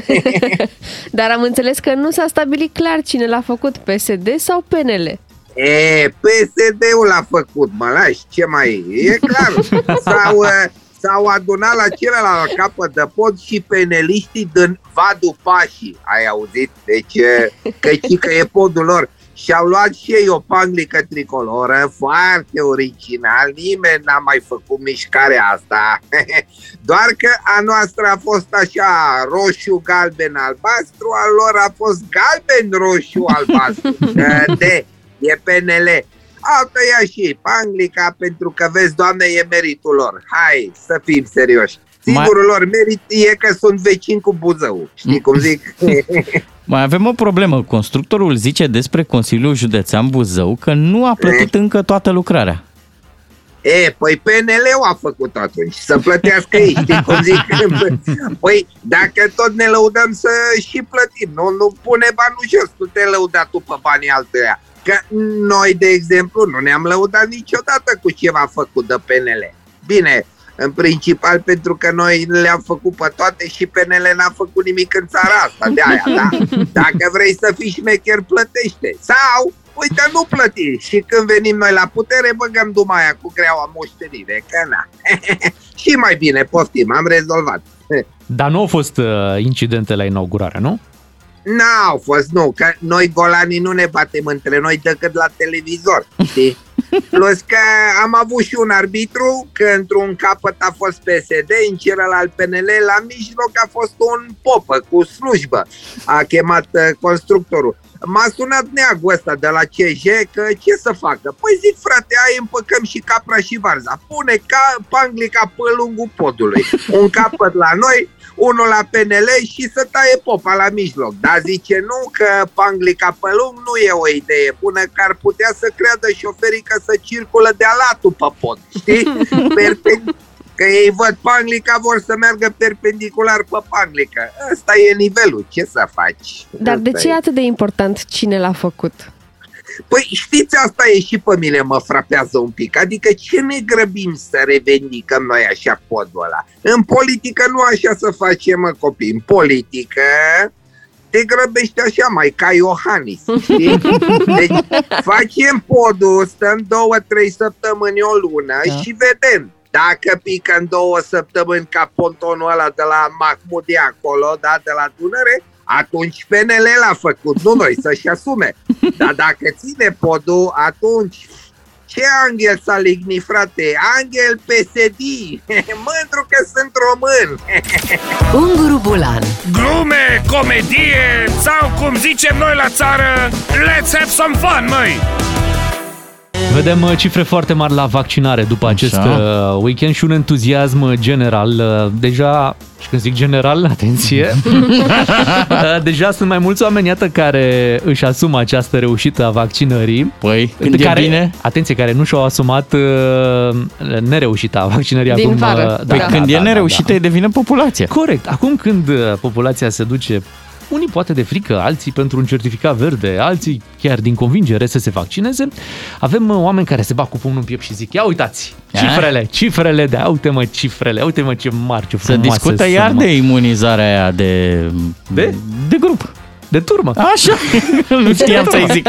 Dar am înțeles că nu s-a stabilit clar cine l-a făcut, PSD sau PNL. E, PSD-ul l-a făcut, mă lași, ce mai e? E clar, s-au, uh, s-au adunat la celălalt capăt de pod și peneliștii din Vadu Pașii, ai auzit? Deci, uh, că știi că e podul lor. Și au luat și ei o panglică tricoloră, foarte original, nimeni n-a mai făcut mișcarea asta. Doar că a noastră a fost așa roșu, galben, albastru, al lor a fost galben, roșu, albastru. De, e PNL. Au tăiat și ei panglica pentru că, vezi, doamne, e meritul lor. Hai să fim serioși. Singurul lor merit e că sunt vecini cu Buzău. Știi cum zic? Mai avem o problemă. Constructorul zice despre Consiliul Județean Buzău că nu a plătit încă toată lucrarea. E, păi PNL-ul a făcut atunci, să plătească ei, știi cum zic? Păi, dacă tot ne lăudăm să și plătim, nu, nu pune banul jos, tu te lăuda tu pe banii altuia. Că noi, de exemplu, nu ne-am lăudat niciodată cu ceva făcut de PNL. Bine, în principal pentru că noi le-am făcut pe toate și PNL n-a făcut nimic în țara asta, de aia, da? Dacă vrei să fii șmecher, plătește. Sau, uite, nu plăti. Și când venim noi la putere, băgăm dumaia cu greaua moștenire, că na. și mai bine, poftim, am rezolvat. Dar nu au fost uh, incidente la inaugurare, nu? N-au fost, nu, că noi golanii nu ne batem între noi decât la televizor, știi? Plus că am avut și un arbitru, că într-un capăt a fost PSD, în celălalt PNL, la mijloc a fost un popă cu slujbă. A chemat uh, constructorul. M-a sunat neagul ăsta de la CJ că ce să facă? Păi zic frate, ai împăcăm și capra și varza. Pune ca panglica pe lungul podului. Un capăt la noi, unul la PNL și să taie popa la mijloc. Dar zice nu că panglica pe lung nu e o idee bună, că ar putea să creadă șoferii că să circulă de alatul pe pod. Știi? Perpen- Că ei văd panglica, vor să meargă perpendicular pe panglica. Ăsta e nivelul, ce să faci? Dar de Ăsta ce e e. atât de important cine l-a făcut? Păi știți, asta e și pe mine mă frapează un pic. Adică ce ne grăbim să revendicăm noi așa podul ăla? În politică nu așa să facem, mă, copii. În politică te grăbești așa mai ca Iohannis, știi? Deci facem podul, stăm două, trei săptămâni, o lună Da. și vedem. Dacă pică în două săptămâni ca pontonul ăla de la Mahmudi acolo, da, de la Dunăre, atunci PNL l-a făcut, nu noi, să-și asume. Dar dacă ține podul, atunci ce Angel s-a lignit, frate? Angel PSD! Mândru că sunt român! Unguru Bulan Glume, comedie sau cum zicem noi la țară, let's have some fun, măi! Vedem uh, cifre foarte mari la vaccinare după acest Așa. uh, weekend și un entuziasm general. Uh, Deja, și când zic general, atenție, uh, deja sunt mai mulți oameni, iată, care își asumă această reușită a vaccinării. Păi, când care, e bine... Atenție, care nu și-au asumat uh, nereușita vaccinării Din acum. vară. uh, Păi când e nereușită, da, devine populația. Corect. Acum când uh, populația se duce unii poate de frică, alții pentru un certificat verde, alții chiar din convingere să se vaccineze. Avem uh, oameni care se bat cu pumnul în piept și zic, ia uitați, cifrele, cifrele de, ia uite mă cifrele, ia uite mă ce mari, ce Se frumoase discută sunt, iar mă. de imunizarea aia de... De? De grup. De turmă. Așa, nu știam De să-i turmă. zic.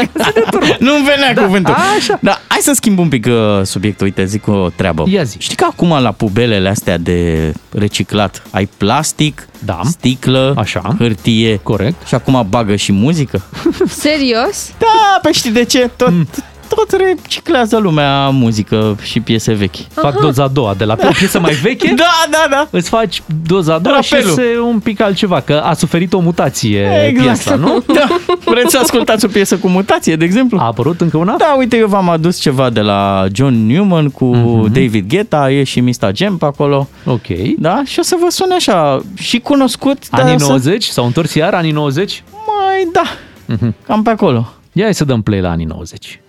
Nu-mi venea Da, cuvântul. așa. Da, hai să schimb un pic uh, subiectul. Uite, zic o treabă. Ia zi. Știi că acum la pubelele astea de reciclat ai plastic, Da. sticlă, Așa. hârtie. Corect. Și acum bagă și muzică? Serios? Da, pe știi de ce? Tot, Mm. Tot reciclează lumea muzică și piese vechi. Fac doza a doua de la o piesă mai veche. Da, da, da. Îți faci doza a doua și Rapelul. se un pic altceva, că a suferit o mutație Exact. piesa, nu? Da. Vreți să ascultați o piesă cu mutație, de exemplu? A apărut încă una? Da, uite, eu v-am adus ceva de la John Newman cu Mhm. David Guetta, e și Mista Gem pe acolo. Ok. Da? Și o să vă sune așa, și cunoscut, dar Anii să- 90? S-au întors iar anii 90? Mai da, Mhm. cam pe acolo. Ia hai să dăm play la anii 90.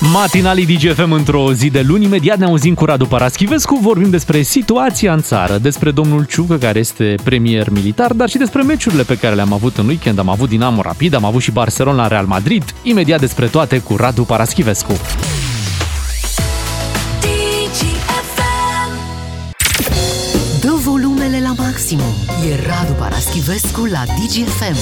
Matinalii DGFM într-o zi de luni, imediat ne auzim cu Radu Paraschivescu, vorbim despre situația în țară, despre domnul Ciucă, care este premier militar, dar și despre meciurile pe care le-am avut în weekend. Am avut Dinamo Rapid, am avut și Barcelona Real Madrid, imediat despre toate cu Radu Paraschivescu. DGFM. Dă volumele la maximum. E Radu Paraschivescu la DGFM.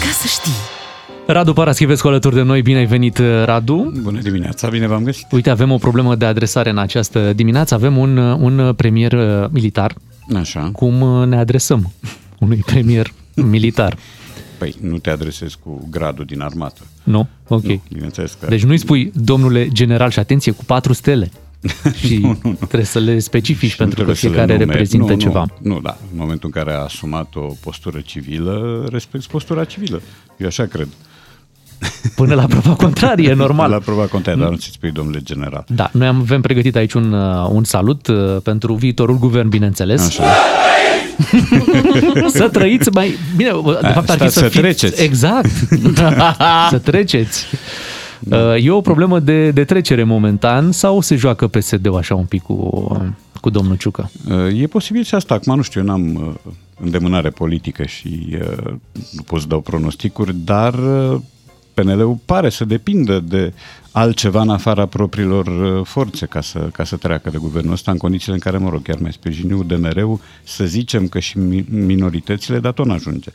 Ca să știi. Radu Paraschivescu alături de noi, bine ai venit, Radu. Bună dimineața, bine v-am găsit. Uite, avem o problemă de adresare în această dimineață, avem un, un premier uh, militar. Așa. Cum uh, ne adresăm unui premier militar? Păi nu te adresezi cu gradul din armată. Nu? Ok. Nu, bineînțeles că... Deci nu-i spui, domnule general, și atenție, cu patru stele. Și Nu, nu, nu. trebuie să le specifici, Și nu pentru că trebuie să le fiecare numeri. reprezintă nu, ceva. Nu, nu, da. În momentul în care a asumat o postură civilă, respecti postura civilă. Eu așa cred. Până la proba contrarie, e normal. La proba contrarie, dar nu ți spui, domnule general. Da, noi am- avem pregătit aici un, uh, un salut uh, pentru viitorul guvern, bineînțeles. Așa. Să trăiți mai... Bine, de fapt ar fi stați să, să fiți... treceți. Exact. să treceți. Uh, E o problemă de, de trecere momentan sau se joacă PSD-ul așa un pic cu, cu domnul Ciucă? E posibil și asta. Acum nu știu, eu n-am uh, îndemânare politică și uh, nu pot să dau pronosticuri, dar uh, PNL-ul pare să depindă de altceva în afara propriilor uh, forțe ca să, ca să treacă de guvernul ăsta în condițiile în care, mă rog, chiar mai sprijiniu de mereu să zicem că și mi- minoritățile, dar tot n-ajunge.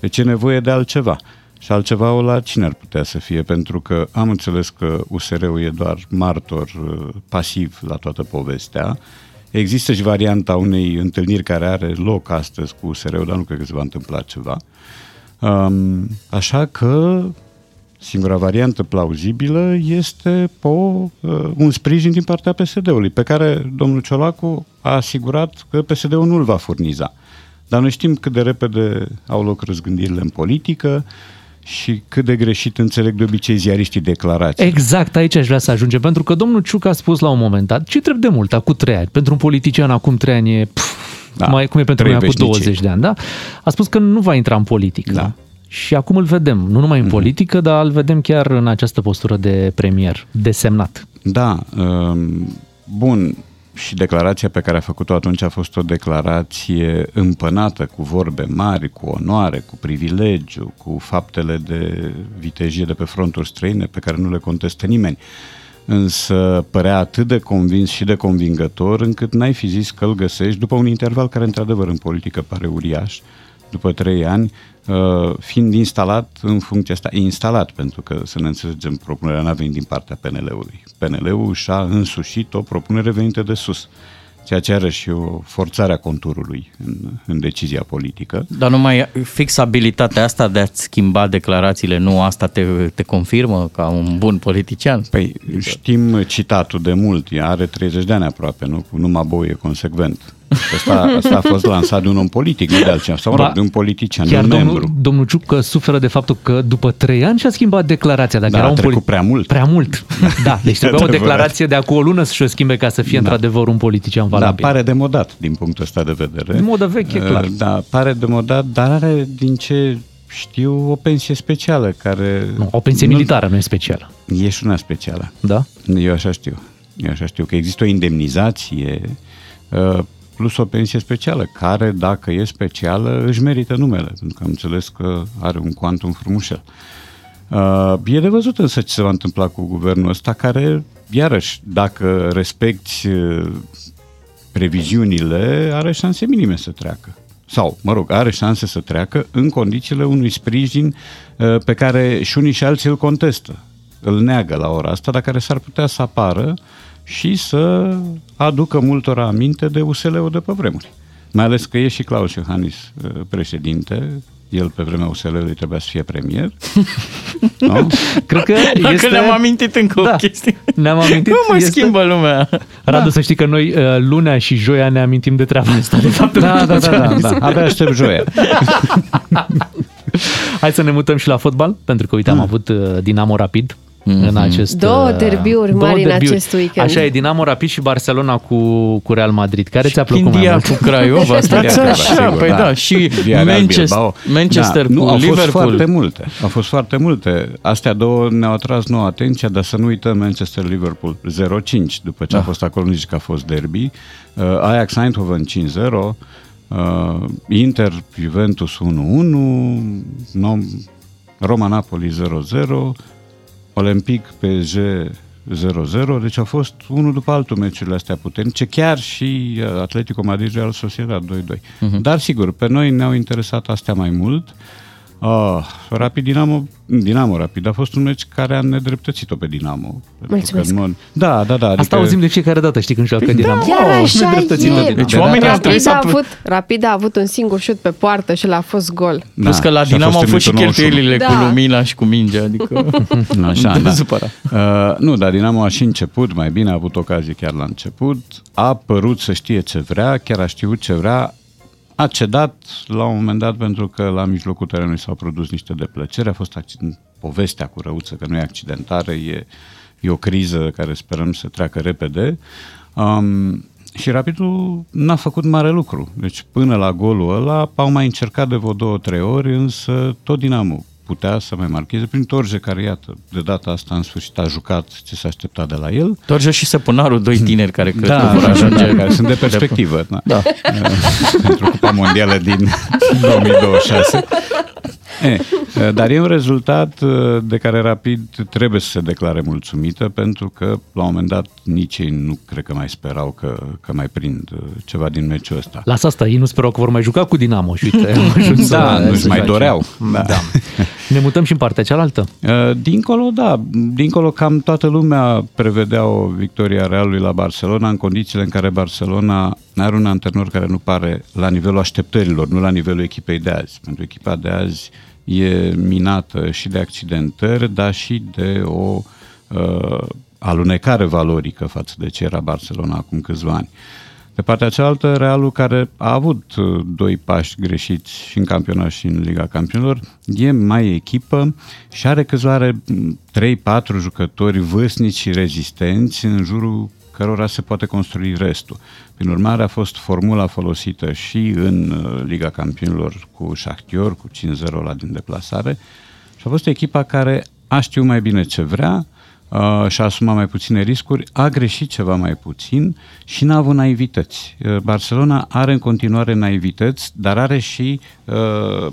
Deci e nevoie de altceva. Și altceva o la cine ar putea să fie, pentru că am înțeles că USR-ul e doar martor uh, pasiv la toată povestea. Există și varianta unei întâlniri care are loc astăzi cu USR-ul, dar nu cred că se va întâmpla ceva. Um, așa că Singura variantă plauzibilă este o, uh, un sprijin din partea PSD-ului, pe care domnul Ciolacu a asigurat că PSD-ul nu-l va furniza. Dar noi știm cât de repede au loc răzgândirile în politică și cât de greșit înțeleg de obicei ziariștii declarații. Exact, aici aș vrea să ajungem, pentru că domnul Ciuc a spus la un moment dat, ce trebuie de mult, acum trei ani, pentru un politician acum trei ani e, pf, da, mai, cum e pentru trei mine acum veșnicii. 20 de ani, da? A spus că nu va intra în politică. Da. Și acum îl vedem, nu numai în politică, dar îl vedem chiar în această postură de premier, desemnat. Da, um, bun, și declarația pe care a făcut-o atunci a fost o declarație împănată cu vorbe mari, cu onoare, cu privilegiu, cu faptele de vitejie de pe fronturi străine pe care nu le contestă nimeni. Însă părea atât de convins și de convingător încât n-ai fi zis că îl găsești după un interval care într-adevăr în politică pare uriaș, după trei ani, uh, fiind instalat în funcția asta, instalat, pentru că, să ne înțelegem, propunerea n-a venit din partea PNL-ului. PNL-ul și-a însușit o propunere venită de sus, ceea ce are și o forțare a conturului în, în decizia politică. Dar numai fix abilitatea asta de a-ți schimba declarațiile, nu asta te, te confirmă ca un bun politician? Păi știm citatul de mult, ea are 30 de ani aproape, nu? Cu numai bou e consecvent. Asta, asta a fost lansat de un om politic, nu de altcineva, sau mă rog, Ba, de un politician, de Chiar un domnul, membru. domnul Ciuc că suferă de faptul că după trei ani și-a schimbat declarația. Dacă Da, era a un trecut polit- prea mult. Prea mult. Da, deci trebuia o Adevărat. declarație de acum o lună să-și o schimbe ca să fie într-adevăr un politician Da, valabil. pare demodat din punctul ăsta de vedere. De modă veche, Uh, clar. Da, pare demodat, dar are, din ce știu, o pensie specială care... Nu, o pensie nu- militară nu e specială. E și una specială. Da? Eu așa știu. Eu așa știu că există o indemnizație uh, plus o pensie specială, care, dacă e specială, își merită numele, pentru că am înțeles că are un quantum frumușel. Uh, e de văzut însă ce se va întâmpla cu guvernul ăsta, care, iarăși, dacă respecti uh, previziunile, are șanse minime să treacă. Sau, mă rog, are șanse să treacă în condițiile unui sprijin uh, pe care și unii și alții îl contestă. Îl neagă la ora asta, dar care s-ar putea să apară și să aducă multora aminte de USL-ul de pe vremuri. Mai ales că e și Claus Iohannis uh, președinte, el pe vremea USL-ului trebuia să fie premier. nu? Cred că Dacă este... ne-am amintit încă Da. o chestie. Ne-am amintit. Nu mai este- schimbă lumea. Radu, să știi că noi uh, lunea și joia ne amintim de treaba asta. De fapt, Da, da, da, da, da. Abia aștept joia. Hai să ne mutăm și la fotbal, pentru că, uite, am avut uh, Dinamo Rapid în acest... Două uh, derbiuri două mari în derbiuri. acest weekend. Așa e, Dinamo Rapid și Barcelona cu, cu Real Madrid. Care ți-a plăcut mai Chindia mult? cu Craiova, stați Chindia, așa, sigur, păi da, și Villarreal, Manchester, Bilbao. Manchester da, nu, cu au fost Liverpool. foarte multe. Au fost foarte multe. Astea două ne-au atras nouă atenția, dar să nu uităm Manchester-Liverpool 0-5, după ce a fost acolo, nu zici că a fost derby. Uh, Ajax Eindhoven 5-0, uh, Inter Juventus 1-1, Nom- Roma Napoli 0-0, Olympic PSG 0-0, deci au fost unul după altul meciurile astea puternice, chiar și uh, Atletico Madrid Real Sociedad 2-2. Uh-huh. Dar sigur, pe noi ne-au interesat astea mai mult. Uh, Rapid Dinamo, Dinamo Rapid a fost un meci care a nedreptățit-o pe Dinamo. Pentru Mulțumesc. Că, în mod, da, da, da. Adică, Asta auzim de fiecare dată, știi, când joacă Dinamo. Chiar Oh, așa nedreptățită e. Dinamo. Deci De oamenii data au trebuit Rapid să... a, avut, Rapid a avut un singur șut pe poartă și l-a fost gol. Plus că la și a Dinamo au fost și în minutul 91. cheltuielile Da. cu lumina și cu mingea, adică Așa, nu da. te supăra. Uh, nu, dar Dinamo a și început, mai bine a avut ocazie chiar la început, a părut să știe ce vrea, chiar a știut ce vrea, a cedat la un moment dat pentru că la mijlocul terenului s-au produs niște deplăceri, a fost accident, povestea cu răuță, că nu e accidentare, e, e o criză care sperăm să treacă repede. Um, și Rapidul n-a făcut mare lucru. Deci până la golul ăla au mai încercat de vreo două, trei ori, însă tot Dinamo putea să mai marcheze prin Torje, care, iată, de data asta în sfârșit a jucat ce s-a așteptat de la el. Torge și Săpunaru, doi tineri care cred că Da, vor ajunge. da, care sunt de perspectivă. Da. Da. Pentru Cupa Mondială din 2026. E, dar e un rezultat uh, de care Rapid trebuie să se declare mulțumită pentru că la un moment dat nici ei nu cred că mai sperau că, că mai prind uh, ceva din meciul ăsta. Lasă asta, ei nu sperau că vor mai juca cu Dinamo și uite, au ajuns Da, să- nu-și să mai joace. doreau. Da. Da. Ne mutăm și în partea cealaltă. Uh, Dincolo, da, dincolo cam toată lumea prevedea o victorie a Realului la Barcelona în condițiile în care Barcelona are un antrenor care nu pare la nivelul așteptărilor, nu la nivelul echipei de azi. Pentru echipa de azi e minată și de accidentări, dar și de o uh, alunecare valorică față de ce era Barcelona acum câțiva ani. Pe partea cealaltă, Realul, care a avut uh, doi pași greșiți și în campionat și în Liga Campionilor, e mai echipă și are câțiva are 3-4 jucători vârstnici și rezistenți în jurul cărora se poate construi restul. Prin urmare, a fost formula folosită și în uh, Liga Campionilor cu Shakhtyor, cu 5-0 la din deplasare și a fost echipa care a știut mai bine ce vrea, uh, și-a asumat mai puține riscuri, a greșit ceva mai puțin și n-a avut naivități. Uh, Barcelona are în continuare naivități, dar are și uh,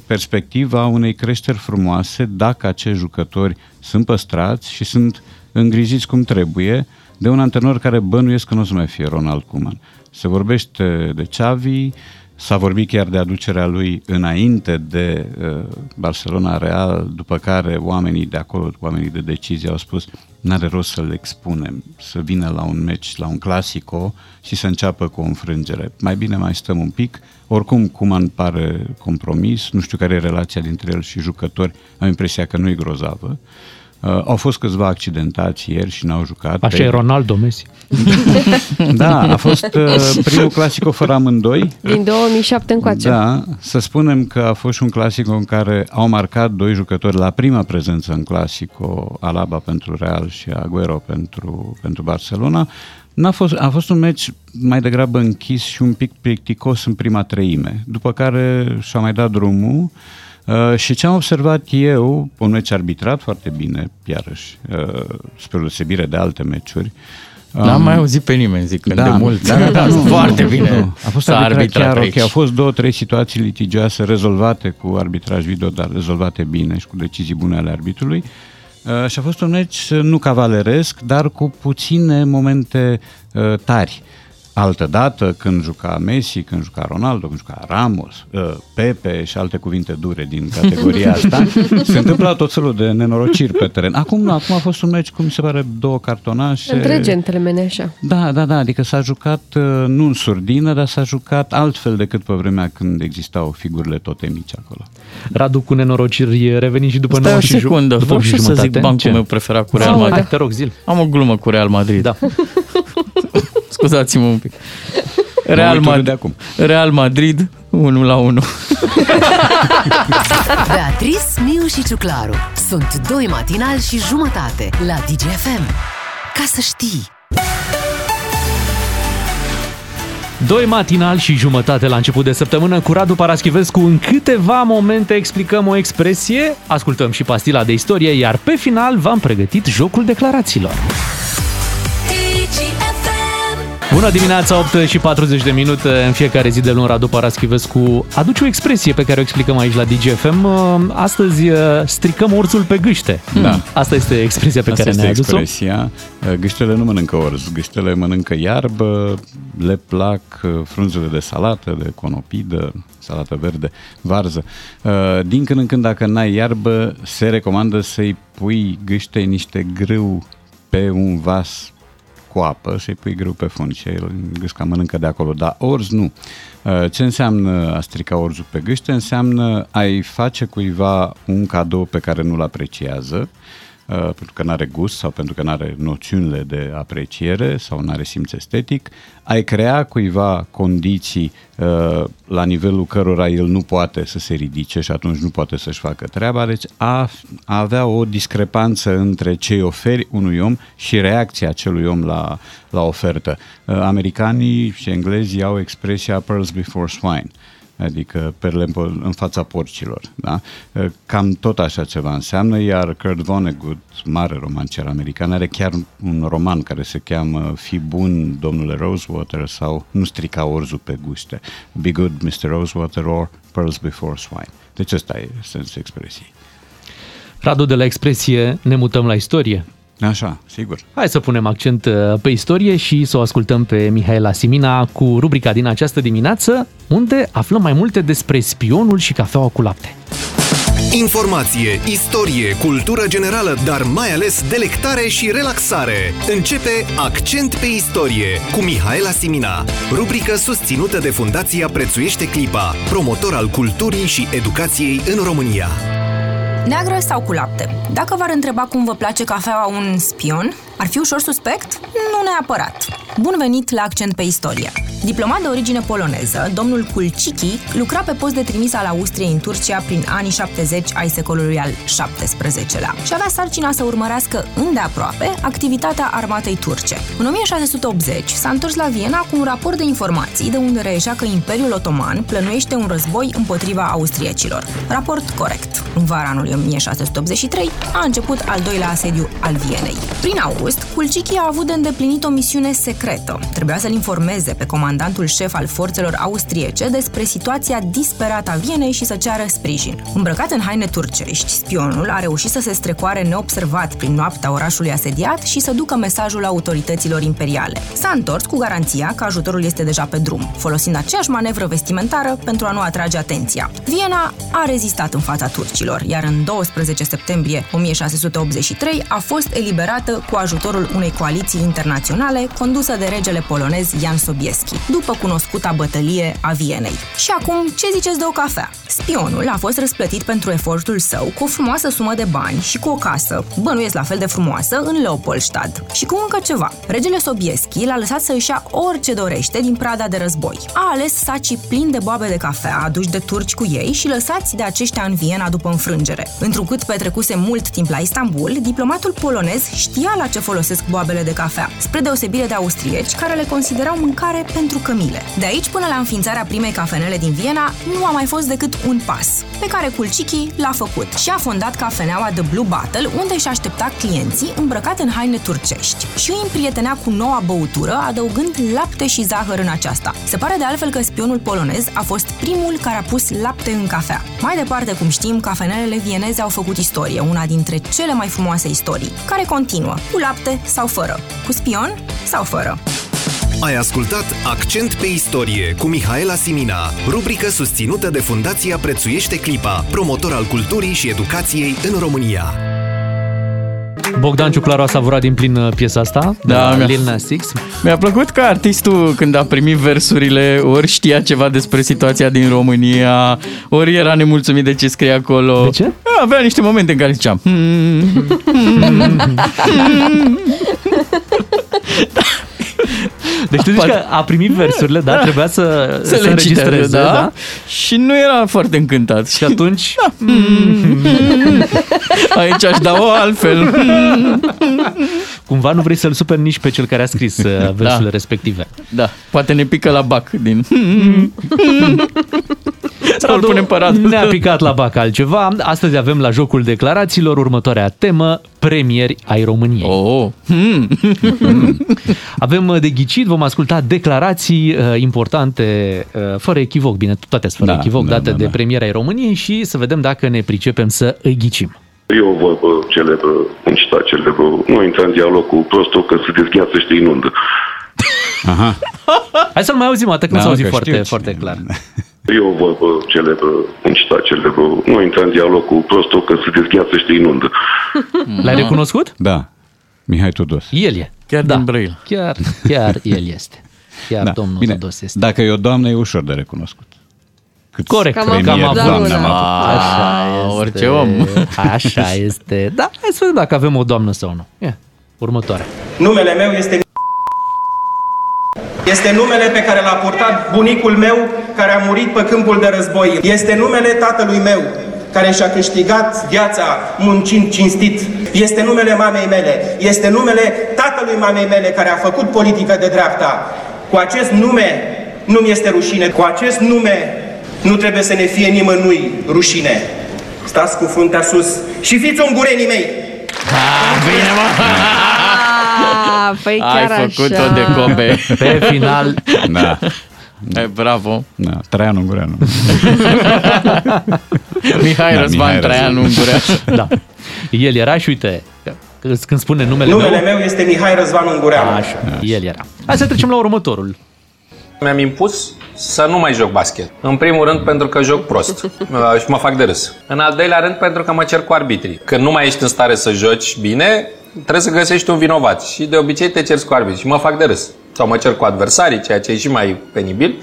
perspectiva unei creșteri frumoase dacă acești jucători sunt păstrați și sunt îngrijiți cum trebuie de un antrenor care bănuiesc că nu o să mai fie Ronald Koeman. Se vorbește de Xavi, S-a vorbit chiar de aducerea lui înainte de uh, Barcelona Real, după care oamenii de acolo, oamenii de decizie au spus n-are rost să-l expunem, să vină la un meci, la un clasico și să înceapă cu o înfrângere. Mai bine mai stăm un pic. Oricum, cum îmi pare compromis, nu știu care e relația dintre el și jucători, am impresia că nu e grozavă. Uh, au fost câțiva accidentați ieri și n-au jucat. Așa e Ronaldo Messi. Da, a fost uh, primul clasico fără amândoi. Din 2007 încoace. Da, să spunem că a fost și un clasico în care au marcat doi jucători la prima prezență în clasico, Alaba pentru Real și Aguero pentru, pentru Barcelona. N-a fost, a fost un meci mai degrabă închis și un pic plicticos în prima treime, după care și-a mai dat drumul Uh, și ce am observat eu, un meci arbitrat foarte bine, iarăși, uh, spre deosebire de alte meciuri, N-am mai auzit pe nimeni zicând da, de mult. Da, da, da, nu, foarte nu, bine. Nu. A fost s-a arbitrat, arbitrat chiar aici. ok. Au fost două, trei situații litigioase rezolvate cu arbitraj video, dar rezolvate bine și cu decizii bune ale arbitrului. Uh, și a fost un meci uh, nu cavaleresc, dar cu puține momente uh, tari. Altă dată, când juca Messi, când juca Ronaldo, când juca Ramos, uh, Pepe și alte cuvinte dure din categoria asta, se întâmplă tot felul de nenorociri pe teren. Acum nu, acum a fost un meci, cum mi se pare, două cartonașe. Între gentlemane așa. Da, da, da, adică s-a jucat uh, nu în surdină, dar s-a jucat altfel decât pe vremea când existau figurile totemici acolo. Radu cu nenorociri reveni și după Stai 9 o și, ju- secundă, după vreau și și să jumătate. zic bancul Ce? meu preferat cu Real Sau, Madrid. hai, te rog, zil. Am o glumă cu Real Madrid. Da. Scuzați-mă un pic. Real, uit Madrid, de acum. Real Madrid 1 la 1. Beatrice, Miu și Ciuclaru sunt doi matinali și jumătate la DGFM. Ca să știi! Doi matinal și jumătate la început de săptămână cu Radu Paraschivescu. În câteva momente explicăm o expresie, ascultăm și pastila de istorie, iar pe final v-am pregătit jocul declarațiilor. Bună dimineața, 8 și 40 de minute în fiecare zi de luni Radu Paraschivescu aduce o expresie pe care o explicăm aici la DGFM. Astăzi uh, stricăm orțul pe gâște. Da. Asta este expresia pe Asta care este ne-a adus-o. expresia. Gâștele nu mănâncă orz, gâștele mănâncă iarbă, le plac uh, frunzele de salată, de conopidă, salată verde, varză. Uh, Din când în când, dacă n-ai iarbă, se recomandă să-i pui gâște niște grâu pe un vas cu apă, să-i pui grâu pe fund și el gâsca mănâncă de acolo, dar orz nu. Uh, Ce înseamnă a strica orzul pe gâște? Înseamnă a-i face cuiva un cadou pe care nu-l apreciază, uh, pentru că nu are gust sau pentru că nu are noțiunile de apreciere sau nu are simț estetic, ai crea cuiva condiții uh, la nivelul cărora el nu poate să se ridice și atunci nu poate să-și facă treaba, deci a, a avea o discrepanță între ce îi oferi unui om și reacția acelui om la, la ofertă. Uh, americanii și englezii au expresia pearls before swine adică perle în po- în fața porcilor. Da? Cam tot așa ceva înseamnă, iar Kurt Vonnegut, mare romancier american, are chiar un roman care se cheamă Fi bun, domnule Rosewater, sau Nu strica orzul pe guște. Be good, Mr. Rosewater, or Pearls before swine. Deci ăsta e sensul expresiei. Radu, de la expresie ne mutăm la istorie. Așa, sigur. Hai să punem accent uh, pe istorie și să o ascultăm pe Mihaela Simina cu rubrica din această dimineață, unde aflăm mai multe despre spionul și cafeaua cu lapte. Informație, istorie, cultură generală, dar mai ales delectare și relaxare. Începe Accent pe istorie cu Mihaela Simina, rubrică susținută de Fundația Prețuiește Clipa, promotor al culturii și educației în România. Neagră sau cu lapte? Dacă v-ar întreba cum vă place cafeaua un spion, ar fi ușor suspect? Nu neapărat. Bun venit la Accent pe Istorie. Diplomat de origine poloneză, domnul Kulciki lucra pe post de trimis al Austriei în Turcia prin anii 70 ai secolului al XVII-lea și avea sarcina să urmărească îndeaproape activitatea armatei turce. În 1680 s-a întors la Viena cu un raport de informații de unde reieșea că Imperiul Otoman plănuiește un război împotriva austriecilor. Raport corect. În vara anului 1683 a început al doilea asediu al Vienei. Prin august, Kulciki a avut de îndeplinit o misiune secretă. Trebuia să-l informeze pe comandantul șef al forțelor austriece despre situația disperată a Vienei și să ceară sprijin. Îmbrăcat în haine turcești, spionul a reușit să se strecoare neobservat prin noaptea orașului asediat și să ducă mesajul autorităților imperiale. S-a întors cu garanția că ajutorul este deja pe drum, folosind aceeași manevră vestimentară pentru a nu atrage atenția. Viena a rezistat în fața turcilor, iar în 12 septembrie 1683 a fost eliberată cu ajutorul unei coaliții internaționale condusă de regele polonez Jan Sobieski, după cunoscuta bătălie a Vienei. Și acum, ce ziceți de o cafea? Spionul a fost răsplătit pentru efortul său cu o frumoasă sumă de bani și cu o casă, bănuiesc la fel de frumoasă, în Leopoldstad. Și cu încă ceva. Regele Sobieski l-a lăsat să își ia orice dorește din prada de război. A ales sacii plini de boabe de cafea aduși de turci cu ei și lăsați de aceștia în Viena după înfrângere. Întrucât petrecuse mult timp la Istanbul, diplomatul polonez știa la ce folosesc boabele de cafea, spre deosebire de austrieci care le considerau mâncare pentru cămile. De aici până la înființarea primei cafenele din Viena, nu a mai fost decât un pas, pe care Kulciki l-a făcut și a fondat cafeneaua The Blue Bottle, unde își aștepta clienții îmbrăcat în haine turcești și îi împrietenea cu noua băutură, adăugând lapte și zahăr în aceasta. Se pare de altfel că spionul polonez a fost primul care a pus lapte în cafea. Mai departe, cum știm, cafenelele vieneze au făcut istorie, una dintre cele mai frumoase istorii, care continuă, cu lapte sau fără, cu spion sau fără. Ai ascultat Accent pe istorie cu Mihaela Simina, rubrică susținută de Fundația Prețuiește Clipa, promotor al culturii și educației în România. Bogdan Ciuclaru a savurat din plin uh, piesa asta, de Da, la mi-a- Lil Nas X. Mi-a plăcut că artistul, când a primit versurile, ori știa ceva despre situația din România, ori era nemulțumit de ce scrie acolo. De ce? Avea niște momente în care zicea... "Hmm, hmm, hmm." Deci tu zici că a primit versurile, da, trebuia să, Să le înregistreze, citează, da? Și nu era foarte încântat. Și atunci, Aici aș da o altfel. cumva nu vrei să-l superi nici pe cel care a scris uh, versurile Da. respective. Da, poate ne pică la bac din... Sau îl punem pe Radu. Ne-a picat la bac altceva. Astăzi avem la jocul declarațiilor următoarea temă, premieri ai României. Oh. Hmm. Avem uh, de ghicit, vom asculta declarații uh, importante, uh, fără echivoc, bine, toate sunt fără Da, echivoc, da, date da, de da. premieri ai României și să vedem dacă ne pricepem să îi ghicim. E o vorbă celebră, un citat celebră. Nu intra în dialog cu prostul că se dezgheață și te inundă. Aha. Hai să-l mai auzim, atât că Da, s-a auzit că foarte, știu foarte cine- clar. E o vorbă celebră, un citat celebră. Nu intra în dialog cu prostul că se dezgheață și te inundă. L-ai recunoscut? Da. Mihai Tudos. El e. Chiar da. din Brăila. Chiar, chiar el este. Chiar Da. domnul Bine, Tudos este. dacă e o doamnă, e ușor de recunoscut. Cât Corect, Cam cam, am cam avut, avut. da, am avut. Așa Ah, este. orice om. Așa este. Da, hai să vedem dacă avem o doamnă sau nu. Ia, următoarea. Numele meu este este numele pe care l-a purtat bunicul meu care a murit pe câmpul de război. Este numele tatălui meu care și-a câștigat viața muncind cinstit. Este numele mamei mele. Este numele tatălui mamei mele care a făcut politică de dreapta. Cu acest nume nu mi este rușine. Cu acest nume nu trebuie să ne fie nimănui rușine. Stați cu fruntea sus și fiți ungurenii mei! Bine, mă! Ah, păi chiar Ai făcut-o așa. de cobe. Pe final, Da. Hai, bravo. da. Traian Ungureanu. Mihai Da, Răzvan Mihai Traian Ungureaș. da. El era și uite, că- când spune numele, Numele meu, meu este Mihai Răzvan Ungureanu. Așa, el era. Hai să trecem la următorul. Mi-am impus să nu mai joc basket. În primul rând pentru că joc prost uh, și mă fac de râs. În al doilea rând pentru că mă cer cu arbitrii. Când nu mai ești în stare să joci bine, trebuie să găsești un vinovat și de obicei te ceri cu arbitrii și mă fac de râs. Sau mă cer cu adversarii, ceea ce e și mai penibil.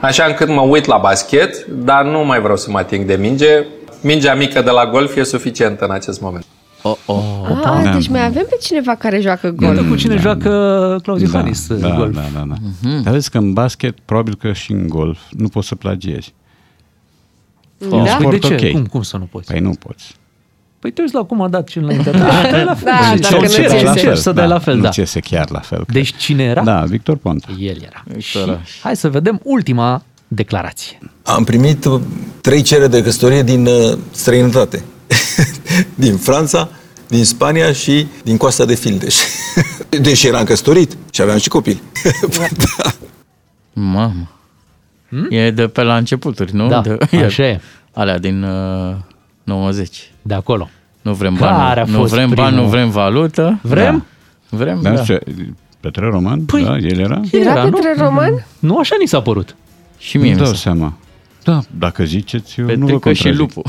Așa încât mă uit la basket, dar nu mai vreau să mă ating de minge. mingea mică de la golf e suficientă în acest moment. Oh, oh. Ah, deci mai avem pe cineva care joacă golf. Iată cu cine joacă Claudiu da, Hanis da, golf. Da, da, da. Uh-huh. Dar vezi că în basket, probabil că și în golf, nu poți să plagiezi. Da? un Păi sport de ce? ok. Cum, cum să nu poți? Păi nu poți. Păi te uiți la cum a dat cel înainte. Da, dai la fel. Da, Și dacă ce nu cer, ți ce iese. cer să dai la fel, nu da. ți iese chiar la fel. Deci cine era? Da, Victor Ponta. El era. Victor. Și hai să vedem ultima declarație. Am primit uh, trei cereri de căsătorie din uh, străinătate. din Franța, din Spania și din Coasta de Fildeș. Deși eram căsătorit și aveam și copii. Mamă. Hmm? E de pe la începuturi, nu? Da, de, așa e. Alea din uh, 90. De acolo. Nu vrem Care a bani, nu fost vrem bani, primul? nu vrem valută. Vrem? Da. Vrem, Dar da. ce, Petre Roman? Păi, da, el era? Era nu? Petre Roman? Nu așa ni s-a părut. Și mie Nu mi dau se- seama. Da, dacă ziceți, eu nu vă Petrică și contrazic. lupul.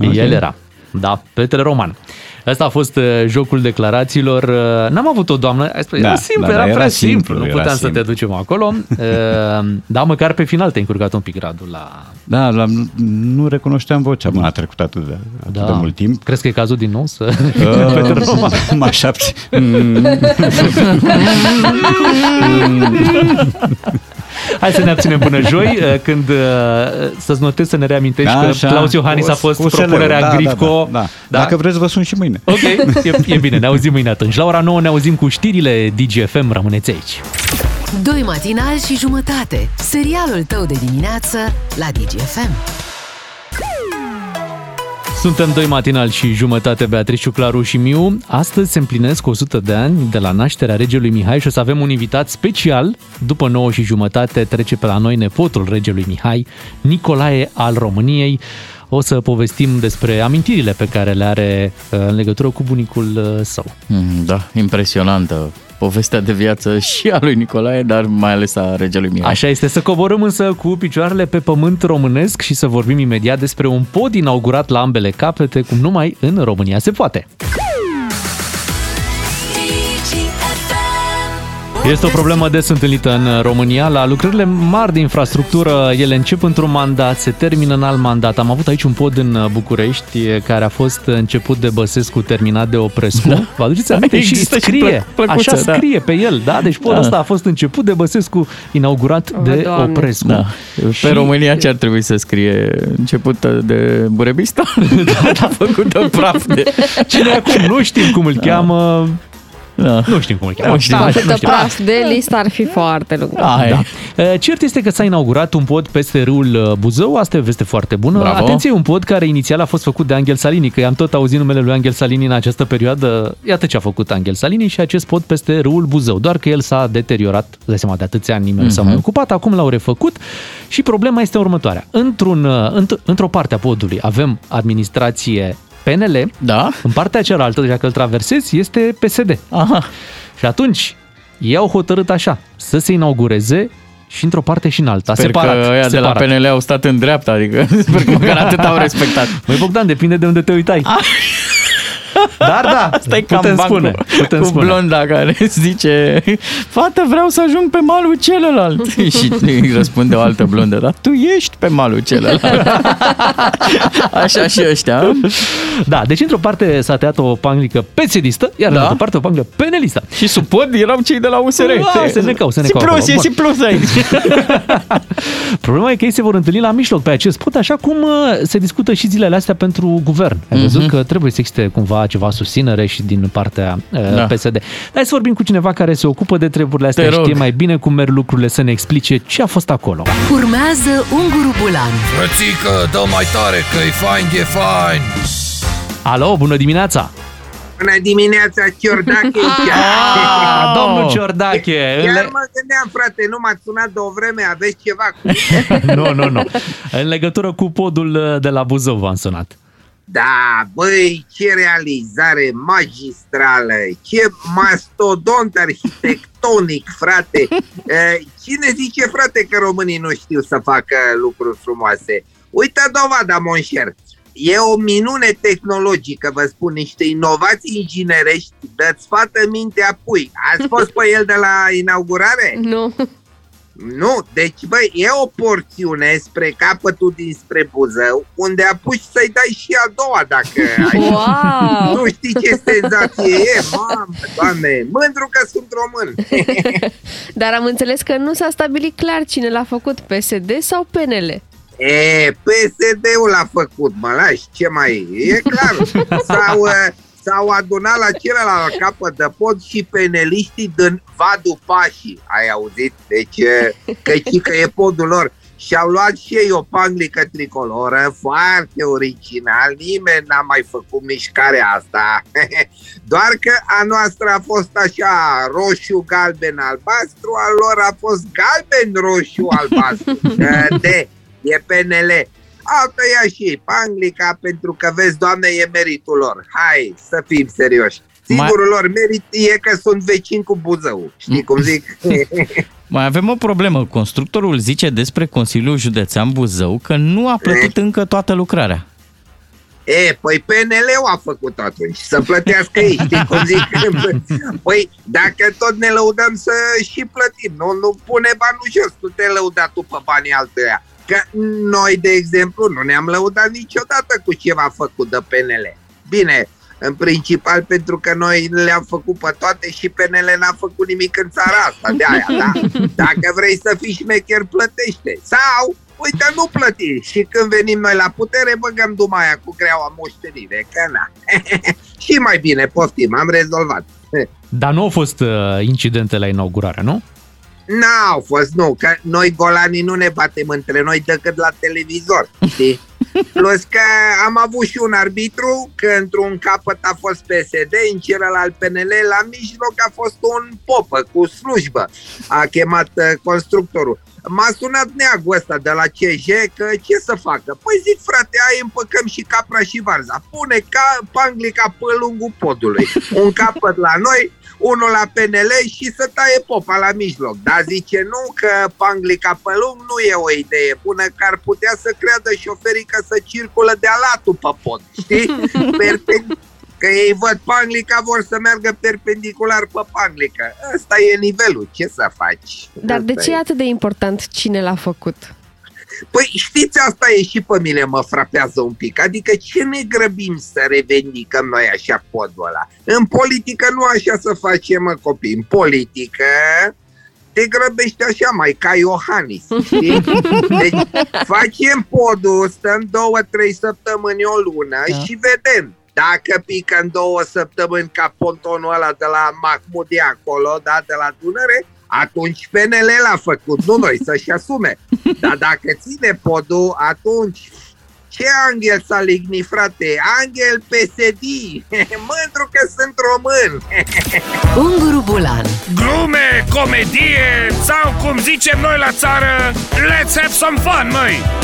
El era. Da, Petre Roman. Asta a fost uh, jocul declarațiilor. Uh, N-am avut o doamnă. Ai spus, Da, era simplu, da, era da, prea era simplu. simplu, Nu era puteam să simplu. te ducem acolo. Uh, Da, măcar pe final te-ai încurcat un pic gradul la... Da, la, nu recunoșteam vocea. Mă, a trecut atât de, atât Da. de mult timp. Crezi că e cazul din nou să... Uh, mă așapți. Hai să ne abținem până joi, uh, când uh, să-ți notezi să ne reamintești că Așa. Claus Iohannis a fost Cu SLU, propunerea da, da, Grifco. Da, da, da. Dacă vreți, vă sun și mâine. Ok, e, e bine, ne auzim mâine atunci. La ora 9 ne auzim cu știrile DGFM, rămâneți aici. Doi matinali și jumătate. Serialul tău de dimineață la DGFM. Suntem doi matinal și jumătate, Beatrice, Claru și Miu. Astăzi se împlinesc 100 de ani de la nașterea regelui Mihai și o să avem un invitat special. După 9 și jumătate trece pe la noi nepotul regelui Mihai, Nicolae al României. O să povestim despre amintirile pe care le are uh, în legătură cu bunicul uh, său. Mm, Da, impresionantă povestea de viață și a lui Nicolae, dar mai ales a regelui Mihai. Așa este, să coborâm însă cu picioarele pe pământ românesc și să vorbim imediat despre un pod inaugurat la ambele capete, cum numai în România se poate. Este o problemă des întâlnită în România. La lucrările mari de infrastructură, ele încep într-un mandat, se termină în alt mandat. Am avut aici un pod în București care a fost început de Băsescu, terminat de Oprescu. Da. Vă aduceți aminte? Și Există și scrie, plă- plăcuță, așa da. scrie pe el, da? Deci podul Da. ăsta a fost început de Băsescu, inaugurat de Doamne. Oprescu. Da. Pe România ce ar trebui să scrie? Început de Burebista? da, a făcut de praf de... Cine e acum? Nu știm cum îl cheamă. Da. Nu știm cum îl cheamă. Nu știm. Da, Câtă nu știm. praf de listă ar fi foarte lungă. Da. Uh, Cert este că s-a inaugurat un pod peste râul uh, Buzău, asta e o veste foarte bună. Bravo. Atenție, un pod care inițial a fost făcut de Angel Salini, că i-am tot auzit numele lui Angel Salini în această perioadă. Iată ce a făcut Angel Salini și acest pod peste râul Buzău, doar că el s-a deteriorat, îți dai seama, de atâția ani nimeni nu s-a Mhm. mai ocupat, acum l-au refăcut și problema este următoarea. Într-un, uh, într- într-o parte a podului avem administrație PNL, da. în partea cealaltă, deja că îl traversezi, este PSD. Aha. Și atunci, ei au hotărât așa, să se inaugureze și într-o parte și în alta, Sper separat. că ăia de la separat. PNL au stat în dreapta, adică sper că măcar atât au respectat. Măi Bogdan, depinde de unde te uitai. Dar da, Asta e cam putem bancul spune. Putem cu spune. blonda care zice Fată, vreau să ajung pe malul celălalt Și îi răspunde o altă blondă Dar tu ești pe malul celălalt Așa și ăștia Da, deci într-o parte s-a tăiat o panglică pesedistă, iar Da. în altă parte o panglică penelistă. Și sub pod erau cei de la USR Da, se necau, se necau Si plus, acolo. e Bun. si plus aici Problema e că ei se vor întâlni la mijloc pe acest pod, așa cum uh, se discută și zilele astea pentru guvern. Ai văzut Mhm. că trebuie să existe cumva ceva susținere și din partea uh, Da. PSD. Hai să vorbim cu cineva care se ocupă de treburile astea, Te rog. știe mai bine cum merg lucrurile, să ne explice ce a fost acolo. Urmează Unguru Bulan. Frățică, dă mai tare că e fain, e fain. Alo, bună dimineața! Bună dimineața, Ciordache! Ah, domnul Ciordache! în Chiar le- mă gândeam, frate, nu m-ați sunat de o vreme, aveți ceva cu nu, nu, nu. În legătură cu podul uh, de la Buzău v-am sunat. Da, băi, ce realizare magistrală, ce mastodont arhitectonic, frate. Eh, Cine zice, frate, că românii nu știu să facă lucruri frumoase? Uită dovada, monșer. E o minune tehnologică, vă spun, niște inovații inginerești, dă-ți fată mintea pui. Ați fost pe el de la inaugurare? Nu. Nu, deci băi, e o porțiune spre capătul dinspre Buzău, unde apuci să-i dai și a doua dacă ai. Wow! Nu știi ce senzație e, mamă, doamne, mândru că sunt român. Dar am înțeles că nu s-a stabilit clar cine l-a făcut, PSD sau PNL. E, PSD-ul l-a făcut, mă lași, ce mai e? E clar. S-au, uh, s-au adunat la celălalt capăt de pod și peneliștii din Vadu Pașii. Ai auzit? Deci, uh, că și că e podul lor. Și au luat și ei o panglică tricoloră, foarte original, nimeni n-a mai făcut mișcarea asta. Doar că a noastră a fost așa roșu, galben, albastru, al lor a fost galben, roșu, albastru. De, e PNL. Au tăiat și ei panglica pentru că, vezi, doamne, e meritul lor. Hai să fim serioși. Singurul lor merit e că sunt vecini cu Buzău. Știi cum zic? Mai avem o problemă. Constructorul zice despre Consiliul Județean Buzău că nu a plătit încă toată lucrarea. E, păi PNL-ul a făcut atunci, să plătească ei, știi cum zic? Păi, dacă tot ne lăudăm să și plătim, nu, nu pune banul jos, tu te lăuda tu pe banii altuia. Că noi, de exemplu, nu ne-am lăudat niciodată cu ceva făcut de PNL. Bine, în principal pentru că noi le-am făcut pe toate și PNL n-a făcut nimic în țara asta, de aia, da? Dacă vrei să fii șmecher, plătește. Sau, uite, nu plăti. Și când venim noi la putere, băgăm dumaia cu greaua moștenire, că na. și mai bine, poftim, am rezolvat. Dar nu au fost uh, incidente la inaugurare, nu? N-au fost, nu, că noi golanii nu ne batem între noi decât la televizor, știi? Plus că am avut și un arbitru, că într-un capăt a fost PSD, în celălalt PNL, la mijloc a fost un popă cu slujbă, a chemat uh, constructorul. M-a sunat neagul ăsta de la CJ că ce să facă? Păi zic frate, ai împăcăm și capra și varza. Pune ca panglica pe lungul podului. Un capăt la noi, unul la PNL și să taie popa la mijloc. Dar zice nu că panglica pe lung nu e o idee bună, că ar putea să creadă șoferii că să circulă de-a latul pe pod, știi? Perpen- că ei văd panglica, vor să meargă perpendicular pe panglica. Asta e nivelul, ce să faci? Dar de Asta ce e atât de important cine l-a făcut? Păi știți, asta e și pe mine mă frapează un pic. Adică ce ne grăbim să revendicăm noi așa podul ăla? În politică nu așa să facem, mă copii. În politică te grăbești așa mai ca Iohannis, știi? Deci facem podul, stăm două, trei săptămâni, o lună Da. și vedem. Dacă pică în două săptămâni ca pontonul ăla de la Mahmudi acolo, da, de la Dunăre, atunci PNL l-a făcut, nu noi, să-și asume. Dar dacă ține podul, atunci ce Angel Saligni, frate? Angel PSD! Mândru că sunt român! Unguru Bulan Glume, comedie sau cum zicem noi la țară, let's have some fun, măi!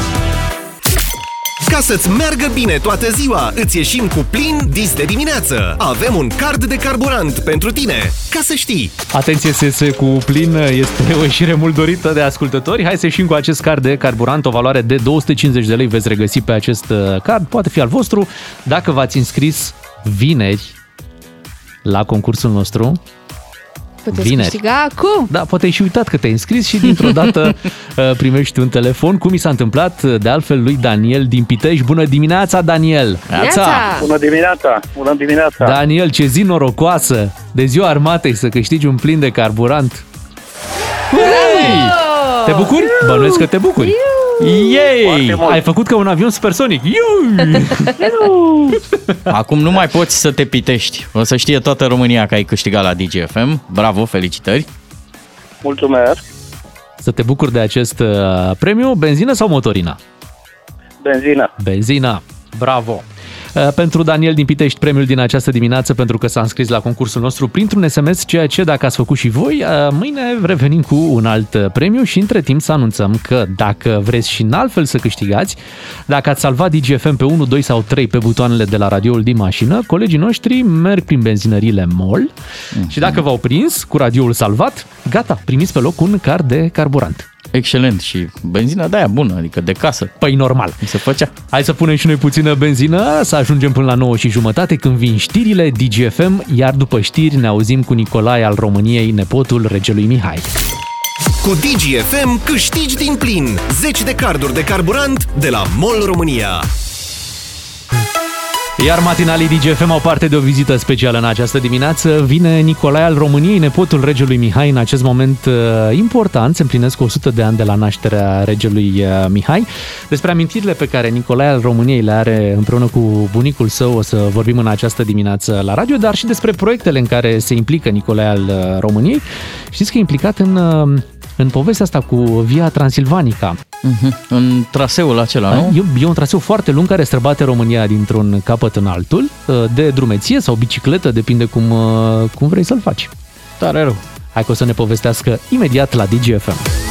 Ca să-ți meargă bine toată ziua, îți ieșim cu plin dis de dimineață. Avem un card de carburant pentru tine, ca să știi. Atenție, SS cu plin este o ieșire mult dorită de ascultători. Hai să ieșim cu acest card de carburant, o valoare de 250 de lei veți regăsi pe acest uh, card. Poate fi al vostru dacă v-ați înscris vineri la concursul nostru. Puteți Vineri. câștiga acum! Da, poate ai și uitat că te-ai înscris și dintr-o dată uh, primești un telefon. Cum mi s-a întâmplat uh, de altfel lui Daniel din Pitești. Bună dimineața, Daniel! Bună dimineața! Bună dimineața! Daniel, ce zi norocoasă de ziua armatei să câștigi un plin de carburant. Hei! Te bucuri? Bănuiesc că te bucuri. Yay! Ai făcut ca un avion supersonic. Iui! Acum nu mai poți să te pitești. O să știe toată România că ai câștigat la DGFM. Bravo, felicitări! Mulțumesc! Să te bucuri de acest uh, premiu, benzină sau motorina? Benzină. Benzina. Bravo! Uh, Pentru Daniel din Pitești, premiul din această dimineață, pentru că s-a înscris la concursul nostru printr-un SMS, ceea ce, dacă ați făcut și voi, uh, mâine revenim cu un alt uh, premiu și între timp să anunțăm că dacă vreți și în altfel să câștigați, dacă ați salvat DGFM pe 1, 2 sau 3 pe butoanele de la radioul din mașină, colegii noștri merg prin benzinările MOL și dacă v-au prins cu radioul salvat, gata, primiți pe loc un card de carburant. Excelent și benzina de aia bună, adică de casă. Păi normal. Se făcea. Hai să punem și noi puțină benzină, să ajungem până la 9 și jumătate când vin știrile DGFM, iar după știri ne auzim cu Nicolae al României, nepotul regelui Mihai. Cu DGFM câștigi din plin 10 de carduri de carburant de la MOL România. Iar matinalii DGFM au parte de o vizită specială în această dimineață. Vine Nicolae al României, nepotul regelui Mihai, în acest moment uh, important. Se împlinesc 100 de ani de la nașterea regelui uh, Mihai. Despre amintirile pe care Nicolae al României le are împreună cu bunicul său o să vorbim în această dimineață la radio, dar și despre proiectele în care se implică Nicolae al uh, României. Știți că e implicat în, în povestea asta cu Via Transilvanica. Uh-huh. În traseul acela, nu? E, e un traseu foarte lung care străbate România dintr-un capăt în altul, de drumeție sau bicicletă, depinde cum, cum vrei să-l faci. Tare rău. Hai că o să ne povestească imediat la DGFM.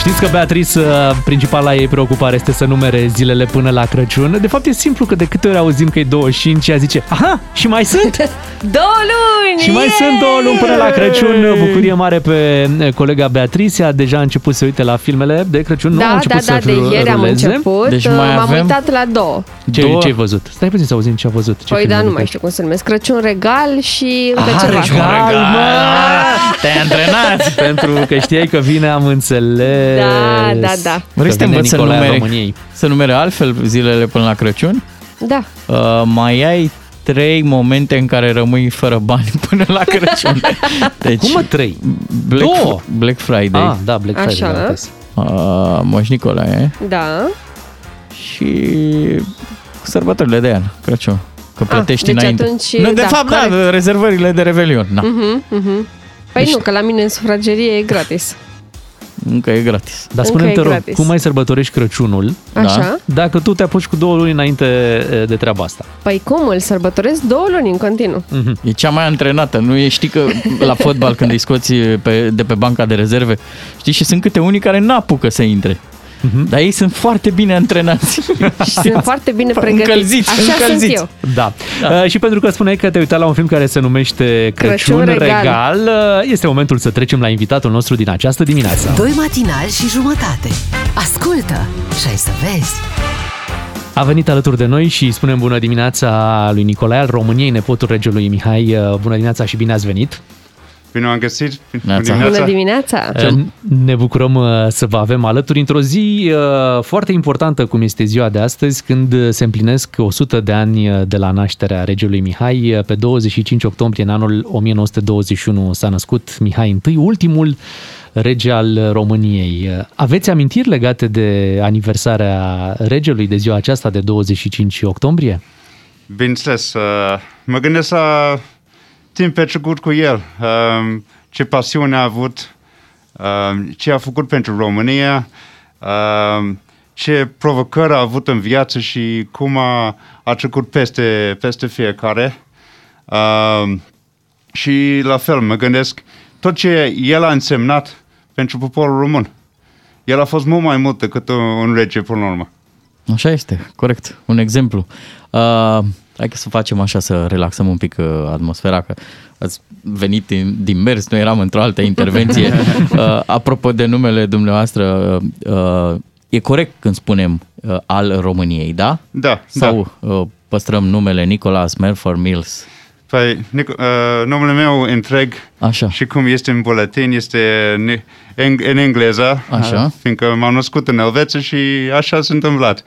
Știți că Beatrice, principala ei preocupare este să numere zilele până la Crăciun. De fapt e simplu că de câte ori auzim că e 25, ea zice, aha, și mai sunt? două luni! Și mai yeah! sunt două luni până la Crăciun. Bucurie mare pe colega Beatrice, a deja început să uite la filmele de Crăciun. nu Da, au da, început da, să de ieri am ruleze. început. Deci uh, mai M-am avem- uitat la două. Ce, Două. ce ai văzut? Stai puțin să auzim ce a văzut. Ce Păi, film dar a nu văzut? mai știu cum se numesc. Crăciun regal și încă Ah, ceva. regal, mă! Te-ai antrenat! Pentru că știai că vine, am înțeles. Da, da, da. Vrei să te vine învăț să Nicolae al numere, României. să numere altfel zilele până la Crăciun? Da. Uh, mai ai trei momente în care rămâi fără bani până la Crăciun. Deci, Cum mă trei? Black, Două. Black Friday, Ah, da, Black Friday. Așa. da, uite. uh, Moș Nicolae Da. și sărbătorile de an, Crăciun. Că plătești deci înainte. atunci, nu, de da, fapt, corect. da, rezervările de Revelion. Na, Mhm, mhm. Păi Deci- nu, că la mine în sufragerie e gratis. Încă e gratis. Dar Încă spune-mi, e te rog, gratis. cum mai sărbătorești Crăciunul Așa? dacă tu te apuci cu două luni înainte e, de treaba asta? Păi cum, îl sărbătoresc două luni în continuu. E cea mai antrenată, nu e, știi că la fotbal când îi scoți pe, de pe banca de rezerve, știi, și sunt câte unii care n-apucă să intre. Dar ei sunt foarte bine antrenați. Și sunt foarte bine pregătiți. Încălziți, Așa încălziți. sunt eu. Da. da. Uh, și pentru că spuneai că te-ai uitat la un film care se numește Crăciun, Crăciun Regal. Regal, uh, este momentul să trecem la invitatul nostru din această dimineață. Doi matinali și jumătate. Ascultă și ai să vezi. A venit alături de noi și spunem bună dimineața lui Nicolae al României, nepotul regelui Mihai. Uh, Bună dimineața și bine ați venit! Bine am găsit! Neața. Bună dimineața! Uh, Ne bucurăm uh, să vă avem alături într-o zi uh, foarte importantă, cum este ziua de astăzi, când uh, se împlinesc 100 de ani uh, de la nașterea regelui Mihai. Uh, Pe 25 octombrie, în anul 1921, s-a născut Mihai I, ultimul rege al României. Uh, Aveți amintiri legate de aniversarea regelui de ziua aceasta de 25 octombrie? Bineînțeles, uh, mă gândesc la timp petrecut cu el, uh, ce pasiune a avut, uh, ce a făcut pentru România, uh, ce provocări a avut în viață și cum a, a trecut peste, peste fiecare. Uh, și la fel, mă gândesc, tot ce el a însemnat pentru poporul român. El a fost mult mai mult decât un, un rege până la urmă. Așa este, corect. Un exemplu. Uh, hai că să facem așa, să relaxăm un pic uh, atmosfera, că ați venit din, din mers, noi eram într-o altă intervenție. Uh, apropo de numele dumneavoastră, uh, e corect când spunem uh, al României, da? Da, Sau uh, păstrăm numele Nicolas Melford Mills? Păi, Nic- uh, numele meu întreg Așa. și cum este în buletin este în, în, în engleză, Așa. uh, fiindcă m-am născut în Elveția și așa s-a întâmplat.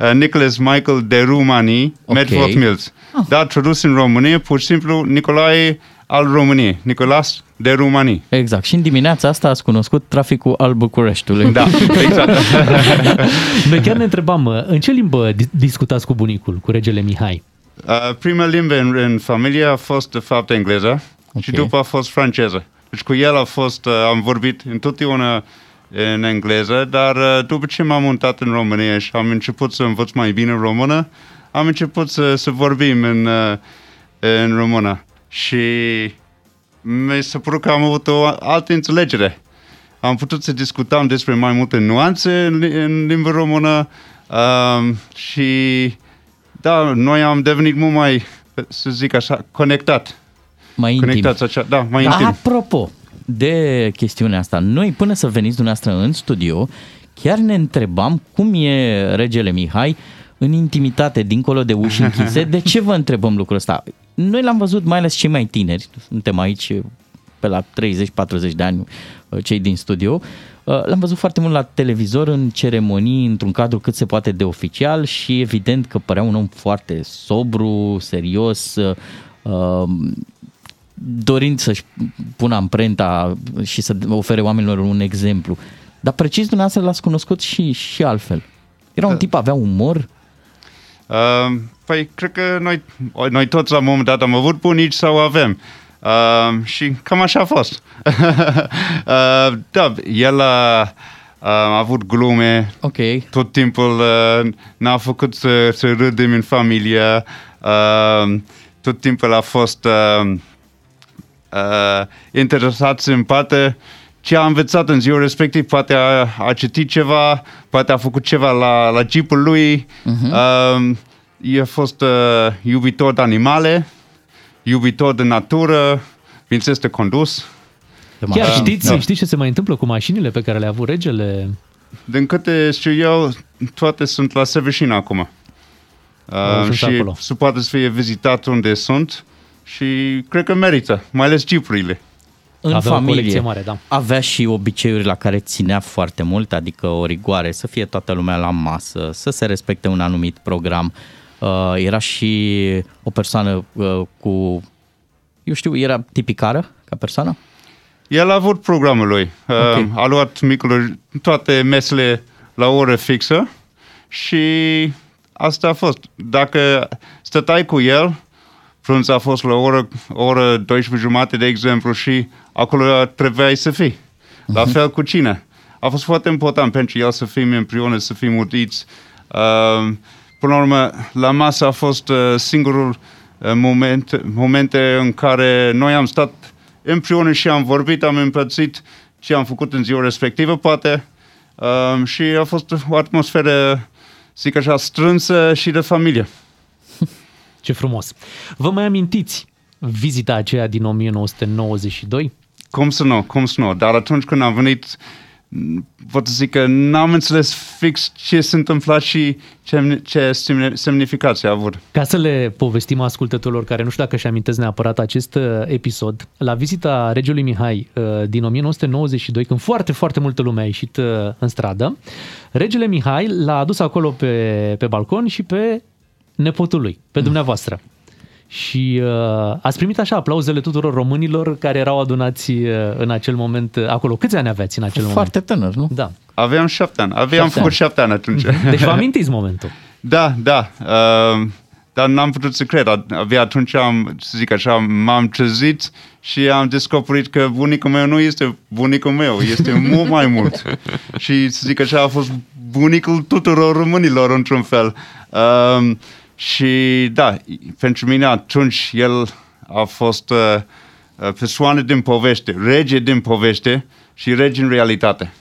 uh, Nicholas Michael de Rumani, Ok. Medford Mills. Dar tradus în România, pur și simplu, Nicolae al României, Nicolas de Rumani. Exact. Și în dimineața asta ați cunoscut traficul al Bucureștiului. Da, exact. Noi chiar ne întrebam, uh, în ce limbă di- discutați cu bunicul, cu regele Mihai? Uh, prima limbă în, în familie a fost, de fapt, engleză okay. și după a fost franceză. Deci cu el a fost, uh, am vorbit întotdeauna în engleză, dar uh, după ce m-am mutat în România și am început să învăț mai bine română, am început să, să vorbim în, uh, în română. Și mi s-a părut că am avut o altă înțelegere. Am putut să discutăm despre mai multe nuanțe în, li- în limba română um, și da, noi am devenit mult mai, să zic așa, conectat. Mai intim. Conectați așa, da, mai Da, intim. Apropo de chestiunea asta, noi până să veniți dumneavoastră în studio, chiar ne întrebam cum e regele Mihai în intimitate, dincolo de uși închise. De ce vă întrebăm lucrul ăsta? Noi l-am văzut, mai ales cei mai tineri, suntem aici pe pe la 30-40 de ani uh, cei din studio. Uh, L-am văzut foarte mult la televizor în ceremonii, într-un cadru cât se poate de oficial și evident că părea un om foarte sobru, serios, uh, dorind să-și pună amprenta și să ofere oamenilor un exemplu. Dar precis dumneavoastră l-ați cunoscut și, și altfel. Era un tip, avea umor, Uh, păi, cred că noi, noi toți la un moment dat am avut bunici sau avem. Uh, și cam așa a fost. uh, da, el a, a avut glume okay. tot timpul, uh, n-a făcut să, să râdem în familie, uh, tot timpul a fost uh, uh, interesat în poate ce a învățat în ziua respectiv, poate a, a citit ceva, poate a făcut ceva la, la jeepul lui, uh-huh. uh, e fost uh, iubitor de animale, iubitor de natură, bineînțeles de condus. Chiar știți, da. știți ce se mai întâmplă cu mașinile pe care le-a avut regele? Din câte știu eu, toate sunt la Seveșin acum. Au Uh, ajuns și acolo. se poate să fie vizitat unde sunt și cred că merită, mai ales jeepurile. în Avea o familie. colecție mare, da. Avea și obiceiuri la care ținea foarte mult, adică o rigoare, să fie toată lumea la masă, să se respecte un anumit program. Uh, era și o persoană uh, cu, eu știu, era tipicară ca persoană? El a avut programul lui. Ok. Uh, a luat micul, toate mesele la o oră fixă și asta a fost. Dacă stătai cu el, prânz a fost la o oră, o oră 12 jumate, de exemplu, și acolo trebuiai să fii. La fel cu cine. A fost foarte important pentru el să fim împreună, să fim uniți. Uh, până la urmă, la masă a fost uh, singurul uh, moment, momente în care noi am stat împreună și am vorbit, am împărțit ce am făcut în ziua respectivă, poate, uh, și a fost o atmosferă, zic așa, strânsă și de familie. Ce frumos. Vă mai amintiți vizita aceea din 1992? Cum să nu, cum să nu, dar atunci când am venit, m, pot să zic că n-am înțeles fix ce s-a întâmplat și ce, ce semne- semnificație a avut. Ca să le povestim ascultătorilor care nu știu dacă și amintesc neapărat acest uh, episod, la vizita regelui Mihai uh, din 1992, când foarte, foarte multă lume a ieșit uh, în stradă, regele Mihai l-a adus acolo pe, pe balcon și pe nepotul lui, pe dumneavoastră. Și uh, ați primit așa aplauzele tuturor românilor care erau adunați uh, în acel moment uh, acolo. Câți ani aveați în acel moment? Foarte tânăr, nu? Da. Aveam șapte ani, aveam Șapte făcut ani. șapte ani atunci. Deci vă amintiți momentul. Da, da. Uh, dar n-am putut să cred. Abia atunci am, să zic așa, m-am trezit și am descoperit că bunicul meu nu este bunicul meu, este mult mai mult. și să zic așa, a fost bunicul tuturor românilor într-un fel. Uh, și da, pentru mine atunci el a fost uh, uh, persoană din poveste, rege din poveste și rege în realitate.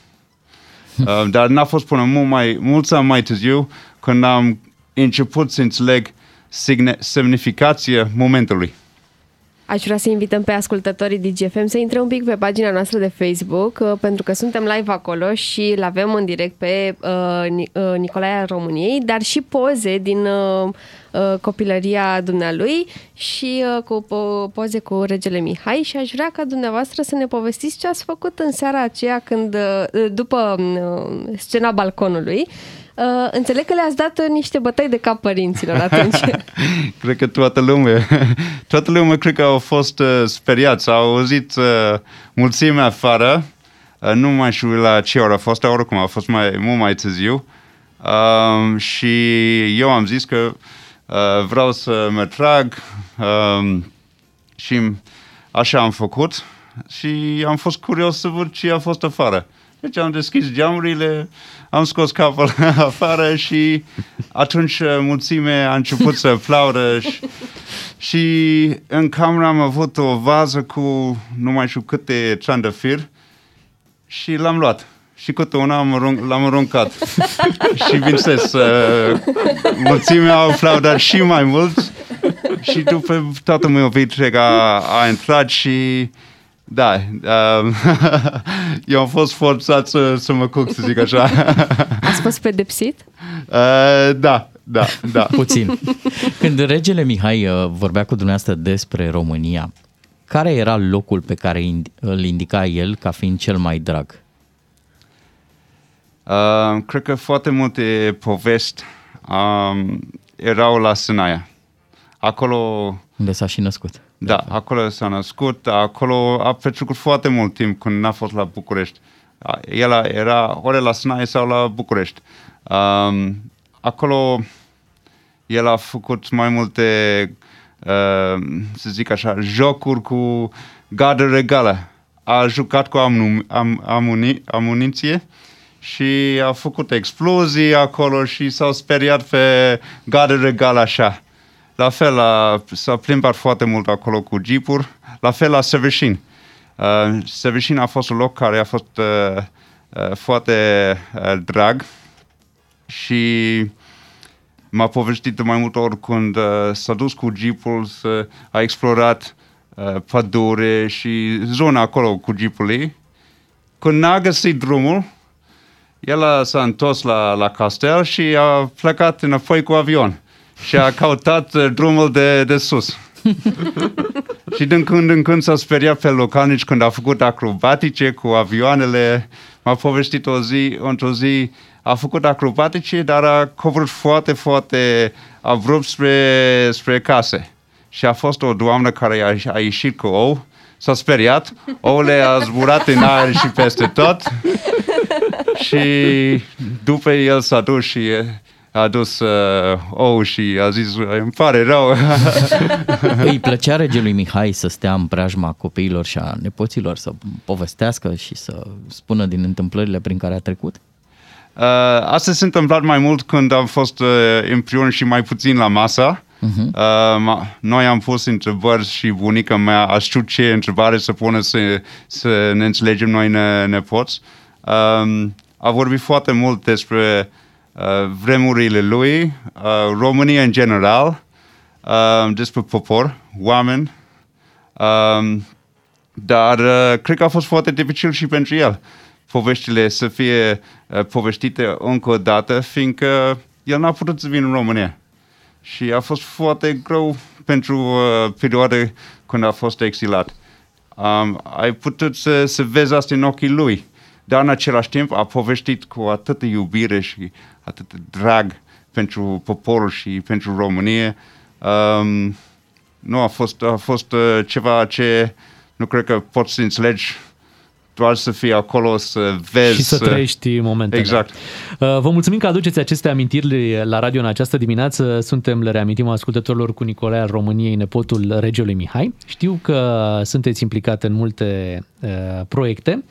Uh, dar n-a fost până mult mai, mulți ani mai târziu când am început să înțeleg signe, semnificația momentului. Aș vrea să invităm pe ascultătorii DGFM să intre un pic pe pagina noastră de Facebook, uh, pentru că suntem live acolo și îl avem în direct pe uh, Ni- uh, Nicolae al României, dar și poze din uh, uh, copilăria dumnealui și uh, cu po- poze cu regele Mihai și aș vrea ca dumneavoastră să ne povestiți ce ați făcut în seara aceea când, uh, după uh, scena balconului. Uh, înțeleg că le-ați dat uh, niște bătăi de cap părinților atunci. Cred că toată lumea, toată lumea cred că au fost uh, speriați, au auzit uh, mulțimea afară, uh, nu mai știu la ce oră a fost, dar oricum a fost mai, mult mai târziu. Um, și eu am zis că uh, vreau să mă trag um, și așa am făcut și am fost curios să văd ce a fost afară. Deci am deschis geamurile, am scos capul afară și atunci uh, mulțimea a început să aplaudă și, și în cameră am avut o vază cu nu mai știu câte trandafiri și l-am luat. Și câte una am arunc, l-am aruncat. și bineînțeles, uh, mulțimea au aplaudat și mai mult și după toată meu vitreg a, a intrat și da, uh, eu am fost forțat să, să mă cuc, să zic așa. Ați fost pedepsit? Uh, da, da, da. Puțin. Când regele Mihai uh, vorbea cu dumneavoastră despre România, care era locul pe care ind- îl indica el ca fiind cel mai drag? Uh, cred că foarte multe povești um, erau la Sânaia. Acolo... Unde s-a și născut. Da, acolo s-a născut, acolo a petrecut foarte mult timp când n-a fost la București. A, El a- era ori la Sânaia sau la București. Um, acolo el a făcut mai multe, uh, să zic așa, jocuri cu gardă regală. A jucat cu amnu, am, amuni, amuniție și a făcut explozii acolo și s-au speriat pe gardă regală așa. La fel, a, s-a plimbat foarte mult acolo cu jeepuri. La fel la Seveșin. Uh, Seveșin a fost un loc care a fost uh, uh, foarte uh, drag și m-a povestit de mai multe ori când uh, s-a dus cu jeepul, să, a explorat uh, pădure și zona acolo cu jeepul ei. Când n-a găsit drumul, el a, s-a întors la, la castel și a plecat înapoi cu avion și a căutat uh, drumul de, de sus. și din când în când s-a speriat pe localnici când a făcut acrobatice cu avioanele. M-a povestit o zi, într-o zi, a făcut acrobatice, dar a coborât foarte, foarte abrupt spre, spre case. Și a fost o doamnă care a, a ieșit cu ou, s-a speriat, ouăle a zburat în aer și peste tot și după el s-a dus și a adus uh, ou și a zis, îmi pare rău. Îi plăcea regelui Mihai să stea în preajma copiilor și a nepoților, să povestească și să spună din întâmplările prin care a trecut? Uh, asta s-a întâmplat mai mult când am fost uh, împreună și mai puțin la masă. Uh-huh. Uh, ma- noi am pus întrebări și bunica mea a știut ce întrebare să pună să, să ne înțelegem noi ne, nepoți. Um, a vorbit foarte mult despre uh, vremurile lui, uh, România în general, uh, despre popor, oameni, um, dar uh, cred că a fost foarte dificil și pentru el poveștile să fie uh, povestite încă o dată, fiindcă el n-a putut să vină în România. Și a fost foarte greu pentru uh, perioada când a fost exilat. Um, ai putut să, să vezi asta în ochii lui, dar în același timp a povestit cu atâta iubire și atât drag pentru poporul și pentru România. Um, nu, a fost, a fost uh, ceva ce nu cred că poți să înțelegi doar să fii acolo, să vezi. Și să trăiești momentele. Exact. Uh, Vă mulțumim că aduceți aceste amintiri la radio în această dimineață. Suntem, le reamintim ascultătorilor, cu Nicolae al României, nepotul regelui Mihai. Știu că sunteți implicat în multe uh, proiecte,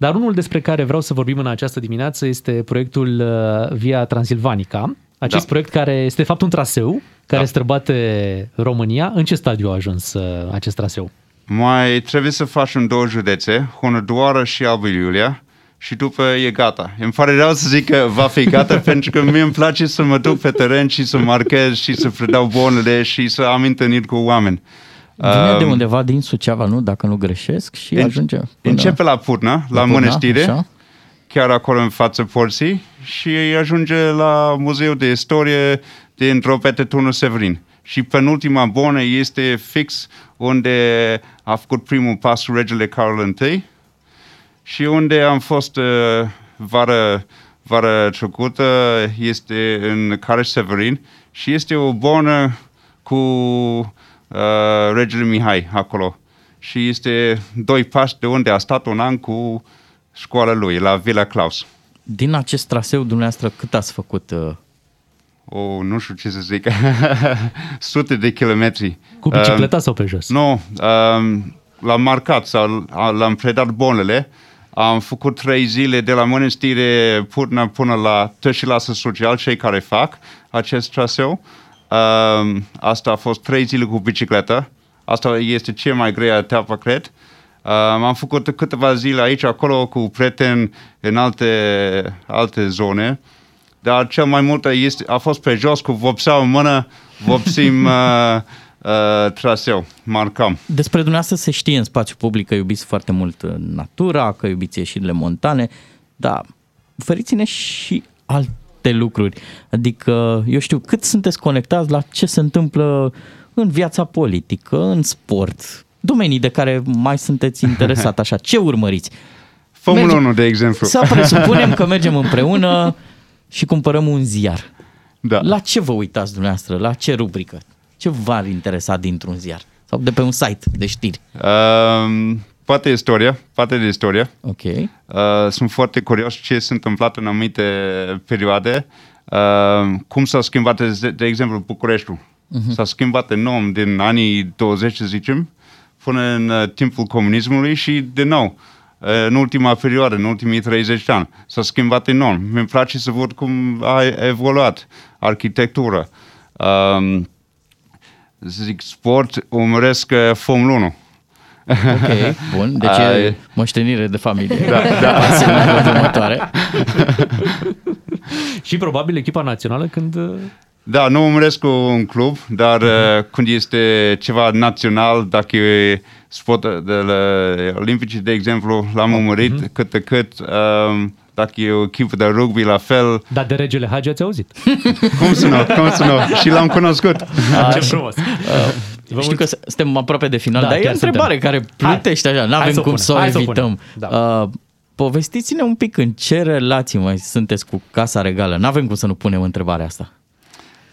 dar unul despre care vreau să vorbim în această dimineață este proiectul uh, Via Transilvanica. Acest Da. proiect care este de fapt un traseu care Da. străbate România. În ce stadiu a ajuns uh, acest traseu? Mai trebuie să facem două județe, Hunedoara și Alba Iulia, și după e gata. Îmi pare rău să zic că va fi gata pentru că mie îmi place să mă duc pe teren și să marchez și să predau bonele și să am întâlnit cu oameni. Vine de Um, undeva din Suceava, nu? Dacă nu greșesc și în- ajunge până... Începe la Purna, la, La la Purna, mănăstire, așa. chiar acolo în fața porții și ajunge la Muzeul de Istorie din Dropete Turnul Severin. Și penultima bonă este fix unde a făcut primul pas regele Carol I și unde am fost uh, vară, vară trecută este în Careș Severin și este o bonă cu uh, regele Mihai acolo. Și este doi pași de unde a stat un an cu școala lui, la Villa Claus. Din acest traseu dumneavoastră cât ați făcut? uh, O, nu știu ce să zic, sute de kilometri. Cu bicicleta Um, sau pe jos? Nu, um, l-am marcat sau l-am predat bonele. Am făcut trei zile de la mănăstire până, până la Tășilasă Social, cei care fac acest traseu. Um, asta a fost trei zile cu bicicletă. Asta este cea mai grea etapă, cred. Um, am făcut câteva zile aici, acolo, cu prieteni în alte, alte zone. Dar cel mai mult este, a fost pe jos cu vopseau în mână, vopsim uh, uh, traseu, marcam. Despre dumneavoastră se știe în spațiu public că iubiți foarte mult uh, natura, că iubiți ieșirile montane, dar oferiți-ne și alte lucruri. Adică, eu știu, cât sunteți conectați la ce se întâmplă în viața politică, în sport, domenii de care mai sunteți interesat așa. Ce urmăriți? Formula Mergem- 1, de exemplu. Să presupunem că mergem împreună și cumpărăm un ziar. Da. La ce vă uitați dumneavoastră? La ce rubrică? Ce v-ar interesa dintr-un ziar? Sau de pe un site de știri? Uh, poate istoria, poate de istoria. Ok. Uh, sunt foarte curios ce s-a întâmplat în anumite perioade. Uh, cum s-a schimbat, de, de exemplu, Bucureștiul. Mhm. S-a schimbat enorm din anii 20, să zicem, până în uh, timpul comunismului și, din nou, uh, în ultima perioadă, în ultimii 30 de ani, s-a schimbat enorm. Mi-mi place să văd cum a evoluat arhitectura. Um, să zic, sport, urmăresc uh, Formula 1. Ok, bun. Deci Ai- e moștenire de familie. Da, da. Pasiunea următoare. Și probabil echipa națională când... uh, Da, nu urmăresc cu un club, dar uh, când este ceva național, dacă e sport de la olimpice, de exemplu, l-am urmărit cât de cât. Um, dacă e o echipă de rugby, la fel. Dar de regele Hagi ați auzit? Cum să nu, cum să nu? Și l-am cunoscut. Ce frumos. Uh, știu că s- suntem aproape de final, Da, dar e o chiar întrebare suntem. care plutește așa, nu Hai avem să o cum punem, să o hai să o evităm. punem. Da. Uh, povestiți-ne un pic în ce relații mai sunteți cu Casa Regală. Nu avem cum să nu punem întrebarea asta.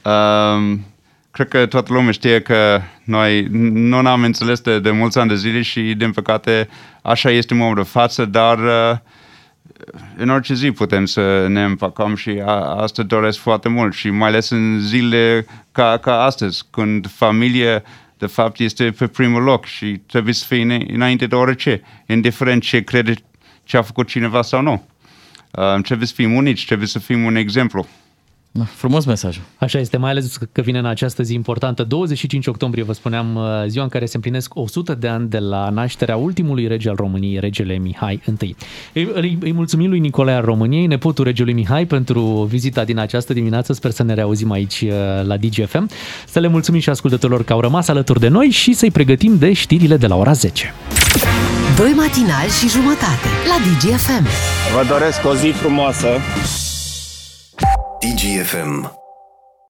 Um, cred că toată lumea știe că noi nu ne-am înțeles de, de mulți ani de zile și, din păcate, așa este în momentul de față, dar uh, în orice zi putem să ne împăcăm și a, asta doresc foarte mult și mai ales în zile ca, ca astăzi, când familia de fapt este pe primul loc și trebuie să fie îna- înainte de orice, indiferent ce crede ce a făcut cineva sau nu. Uh, trebuie să fim unici, trebuie să fim un exemplu. Da, frumos mesaj. Așa este, mai ales că vine în această zi importantă. 25 octombrie, vă spuneam, uh, ziua în care se împlinesc 100 de ani de la nașterea ultimului rege al României, regele Mihai I. Îi, îi, îi mulțumim lui Nicolae al României, nepotul regelui Mihai, pentru vizita din această dimineață. Sper să ne reauzim aici uh, la DGFM. Să le mulțumim și ascultătorilor că au rămas alături de noi și să-i pregătim de știrile de la ora 10. Doi matinali și jumătate la DGFM. Vă doresc o zi frumoasă. DGFM.